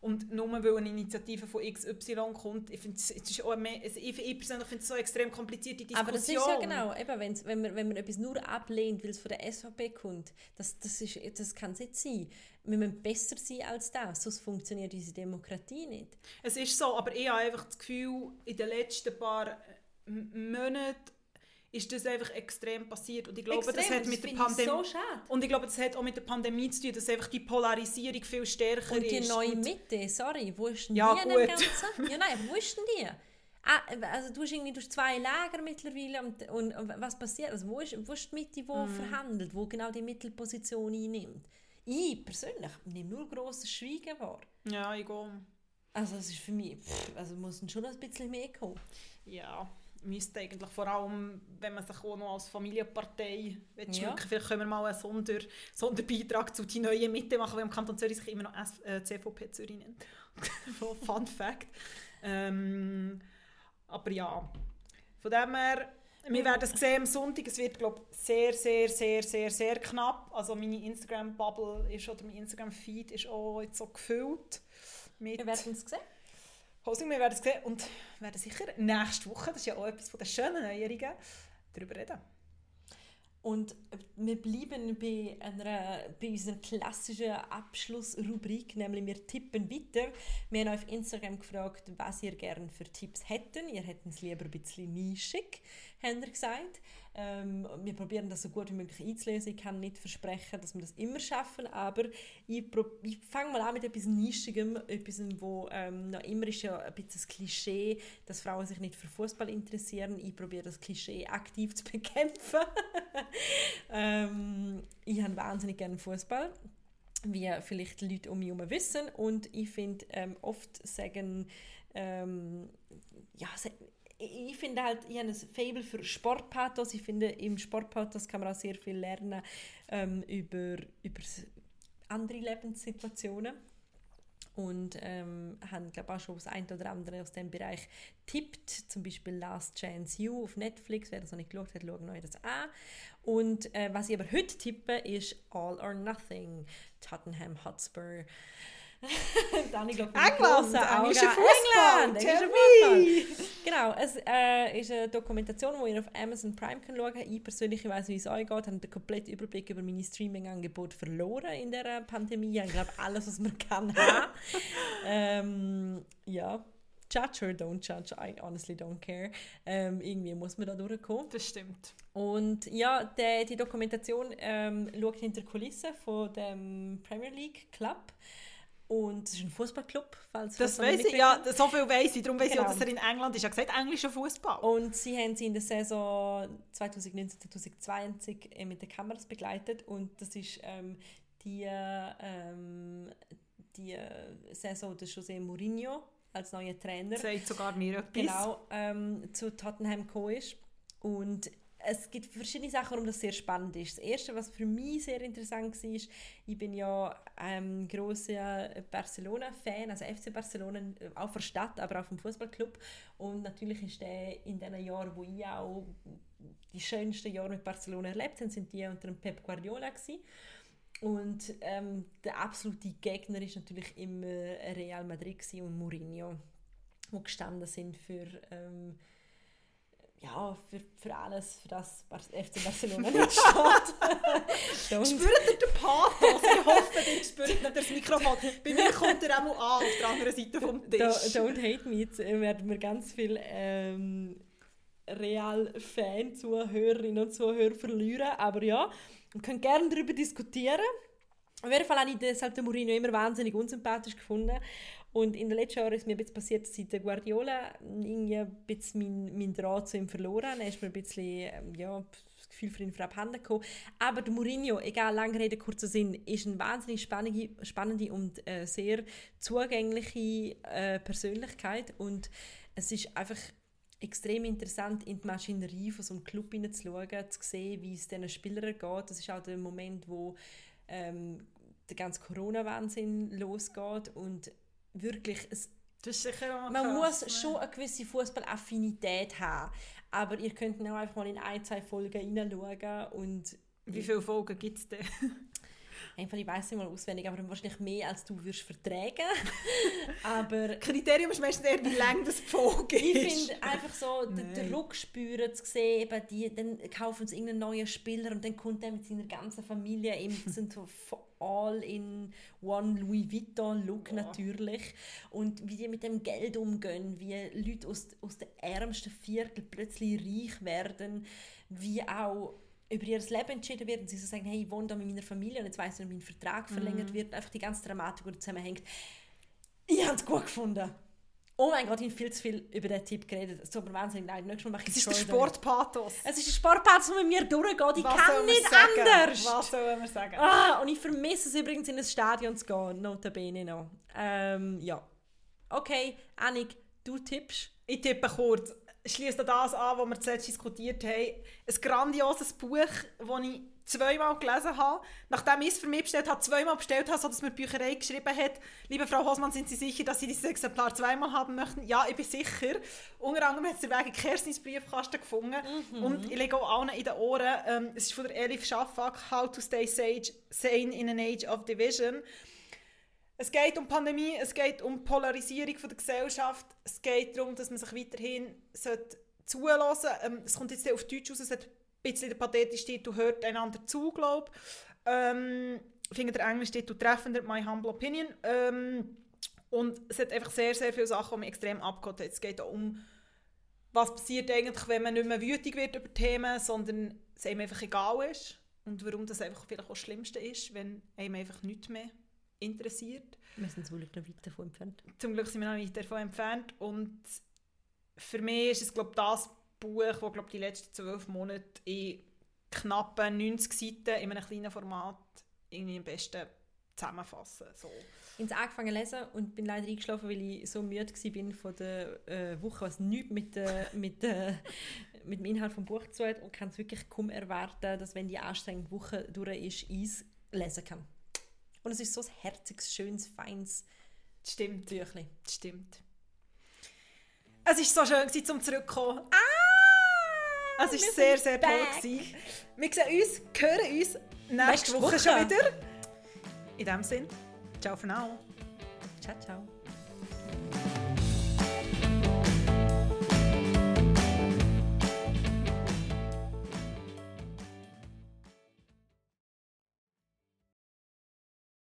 Und nur weil eine Initiative von XY kommt, ich, finde, es ist auch mehr, also ich, ich persönlich finde es so extrem komplizierte Diskussion. Aber das ist ja genau, eben, wenn's, wenn, man, wenn man etwas nur ablehnt, weil es von der SVP kommt, das, das, ist, das kann es nicht sein. Wir müssen besser sein als das, sonst funktioniert diese Demokratie nicht. Es ist so, aber ich habe einfach das Gefühl, in den letzten paar Monaten ist das einfach extrem passiert. Und ich glaube, das Extrem, hat mit der finde ich Pandemie... so. Und ich glaube, das hat auch mit der Pandemie zu tun, dass einfach die Polarisierung viel stärker Und die ist. neue Mitte, sorry, wo ist denn Ja, die in gut. Ganzen? Ja, nein, wo ist denn die? Ah, also du hast irgendwie durch zwei Lager mittlerweile und, und, und was passiert? Also wo ist, wo ist die Mitte, die Mhm. verhandelt, wo genau die Mittelposition einnimmt? Ich persönlich nehme nur grosses Schweigen wahr. Ja, ich gehe. Also es ist für mich, pff, also muss schon ein bisschen mehr kommen. Ja, müsste eigentlich vor allem, wenn man sich auch noch als Familienpartei Ja. vielleicht können wir mal einen Sonder, Sonderbeitrag zu die neue Mitte machen, weil im Kanton Zürich sich immer noch S äh, CVP Zürich nennt. Fun Fact. Ähm, aber ja, von dem her, wir werden es sehen am Sonntag. Es wird, glaube ich, sehr, sehr, sehr, sehr, sehr knapp. Also meine Instagram-Bubble ist, oder mein Instagram-Feed ist auch jetzt so gefüllt. Mit Wir werden es sehen. Hosing, wir werden es sehen und werden sicher nächste Woche, das ist ja auch etwas von den schönen Neuerungen, darüber reden. Und wir bleiben bei, einer, bei unserer klassischen Abschlussrubrik, nämlich wir tippen weiter. Wir haben auf Instagram gefragt, was ihr gerne für Tipps hätten. Ihr hätten es lieber ein bisschen nischig, haben wir gesagt. Ähm, wir probieren das so gut wie möglich einzulösen. Ich kann nicht versprechen, dass wir das immer schaffen, aber ich, ich fange mal an mit etwas Nischigem, etwas, wo ähm, noch immer ist ja ein bisschen das Klischee, dass Frauen sich nicht für Fußball interessieren. Ich probiere das Klischee aktiv zu bekämpfen. ähm, ich habe wahnsinnig gerne Fußball, wie vielleicht die Leute um mich herum wissen. Und ich finde, ähm, oft sagen, ähm, ja, ich finde halt, ich habe ein Fable für Sportpathos. Ich finde, im Sportpathos kann man auch sehr viel lernen ähm, über, über andere Lebenssituationen und ähm, haben glaube auch schon das ein oder andere aus dem Bereich tippt, zum Beispiel Last Chance You auf Netflix, wer das noch nicht geschaut hat, schaut euch das an. Und äh, was ich aber heute tippe, ist All or Nothing, Tottenham Hotspur. Ich England, grossen englischer. Fußball, England, englischer. Fußball. Genau, es äh, ist eine Dokumentation, die ihr auf Amazon Prime könnt schauen könnt. Ich persönlich weiß, wie es euch geht, habe den kompletten Überblick über meine Streaming-Angebote verloren in der Pandemie. Ich glaube, alles, was man kann haben. ähm, ja, judge or don't judge, I honestly don't care. Ähm, irgendwie muss man da durchkommen. Das stimmt. Und ja, die, die Dokumentation ähm, schaut hinter Kulissen von dem Premier League Club. Und es ist ein Fußballclub, falls Das weiß ich, ja, so viel weiß ich. Darum weiß ich auch, Genau. dass er in England ist. Er hat gesagt, englischer Fußball. Und sie haben sie in der Saison 2019-2020 äh, mit den Kameras begleitet. Und das ist ähm, die, ähm, die äh, Saison des José Mourinho als neuer Trainer. Sagt sogar mir etwas. genau, ähm, zu Tottenham gekommen ist. Und es gibt verschiedene Sachen, warum das sehr spannend ist. Das Erste, was für mich sehr interessant war, ich bin ja ähm, großer Barcelona-Fan, also FC Barcelona, äh, auch von der Stadt, aber auch vom Fußballclub. Und natürlich ist der in den Jahren, wo ich auch die schönsten Jahre mit Barcelona erlebt haben, sind die unter dem Pep Guardiola gewesen. Und ähm, der absolute Gegner ist natürlich immer Real Madrid und Mourinho, die gestanden sind für ähm, ja, für, für alles, für das FC Barcelona nicht steht. Spürt ihr den Pathos? Ich hoffe, ihr spürt nicht das Mikrofon. Bei mir kommt er auch mal an, auf der anderen Seite vom Tisch. Don't hate me, jetzt äh, werden wir ganz viele ähm, Real-Fan-Zuhörerinnen und Zuhörer verlieren. Aber ja, wir können gerne darüber diskutieren. Auf jeden Fall habe ich deshalb den Mourinho immer wahnsinnig unsympathisch gefunden. Und in den letzten Jahren ist mir ein bisschen passiert, dass ich den Guardiola irgendwie ein bisschen mein, mein Draht zu ihm verloren. Er ist mir ein bisschen, ähm, ja, das Gefühl für ihn abhanden gekommen. Aber der Mourinho, egal lange Rede, kurzer Sinn, ist eine wahnsinnig spannende, spannende und äh, sehr zugängliche äh, Persönlichkeit. Und es ist einfach extrem interessant, in die Maschinerie von so einem Club hineinzuschauen, zu sehen, wie es diesen Spielern geht. Das ist auch der Moment, wo ähm, der ganze Corona-Wahnsinn losgeht und wirklich, es, man muss ne? schon eine gewisse Fußballaffinität haben, aber ihr könnt auch einfach mal in ein, zwei Folgen hineinschauen und Wie viele Folgen gibt es denn? Einfach, ich weiß nicht mal auswendig, aber wahrscheinlich mehr, als du wirst vertragen. aber Kriterium ist meistens eher, wie lang das die Folge Ich ist. finde einfach so, den, den. Druck spüren, zu sehen, eben die, dann kaufen sie irgendeinen neuen Spieler und dann kommt er mit seiner ganzen Familie, eben, die sind so all in one Louis Vuitton Look natürlich und wie die mit dem Geld umgehen, wie Leute aus, aus den ärmsten Viertel plötzlich reich werden, wie auch über ihr Leben entschieden wird und sie so sagen, hey, ich wohne da mit meiner Familie und jetzt weiss ich, dass mein Vertrag verlängert Mhm. wird, einfach die ganze Dramatik, die zusammenhängt. Ich habe es gut gefunden. Oh mein Gott, ich habe viel zu viel über diesen Tipp geredet. Es tut mir wahnsinnig leid. Nächstes Mal mache ich Es ist der. Sportpathos. Es ist ein Sportplatz, der mit mir durchgeht. Ich Was kann nicht sagen? anders. Was soll man sagen? Ah, und ich vermisse es übrigens, in ein Stadion zu gehen. Notabene noch. Ähm, ja. Okay, Annik, du tippst. Ich tippe kurz. Schließt an das an, was wir zuletzt diskutiert haben. Ein grandioses Buch, das ich zweimal gelesen habe. Nachdem ich es für mich bestellt habe, zweimal bestellt habe, sodass mir die Bücherei geschrieben hat, liebe Frau Hosmann, sind Sie sicher, dass Sie dieses Exemplar zweimal haben möchten? Ja, ich bin sicher. Unter anderem hat es den Weg in Kerstins Briefkasten gefunden. Und ich lege auch allen in den Ohren. Ähm, es ist von der Elif Shafak, How to Stay Sage, Sane in an Age of Division. Es geht um Pandemie, es geht um Polarisierung von der Gesellschaft, es geht darum, dass man sich weiterhin zulassen. Ähm, es kommt jetzt auf Deutsch raus, es hat ein bisschen den pathetischen Titel «Hört einander zu», glaube ich. Ähm, ich finde der englische Titel treffender, «My Humble Opinion». Ähm, und es hat einfach sehr, sehr viele Sachen, die mich extrem abgeholt haben. Es geht auch um, was passiert eigentlich, wenn man nicht mehr wütig wird über Themen, sondern es einem einfach egal ist. Und warum das einfach vielleicht auch das Schlimmste ist, wenn einem einfach nichts mehr interessiert. Wir sind wohl noch weit davon entfernt. Zum Glück sind wir noch weit davon entfernt. Und für mich ist es glaub, das Buch, das glaub, die letzten zwölf Monate in knappen 90 Seiten in einem kleinen Format irgendwie am besten zusammenfassen. So. Ich habe angefangen zu lesen und bin leider eingeschlafen, weil ich so müde war von der äh, Woche, was nichts mit, äh, mit, äh, mit dem Inhalt des Buches zu tun hat und kann es wirklich kaum erwarten, dass wenn die anstrengende Woche durch ist, ich es lesen kann. Und es ist so ein herziges, schönes, feines Das stimmt. Das stimmt. Es war so schön, gewesen, zum zurückzukommen. Ah! Es war sehr, sehr toll. back. Gewesen. Wir sehen uns, hören uns nächste Nächste Woche, Woche. schon wieder. In dem Sinne, ciao für now. Ciao, ciao.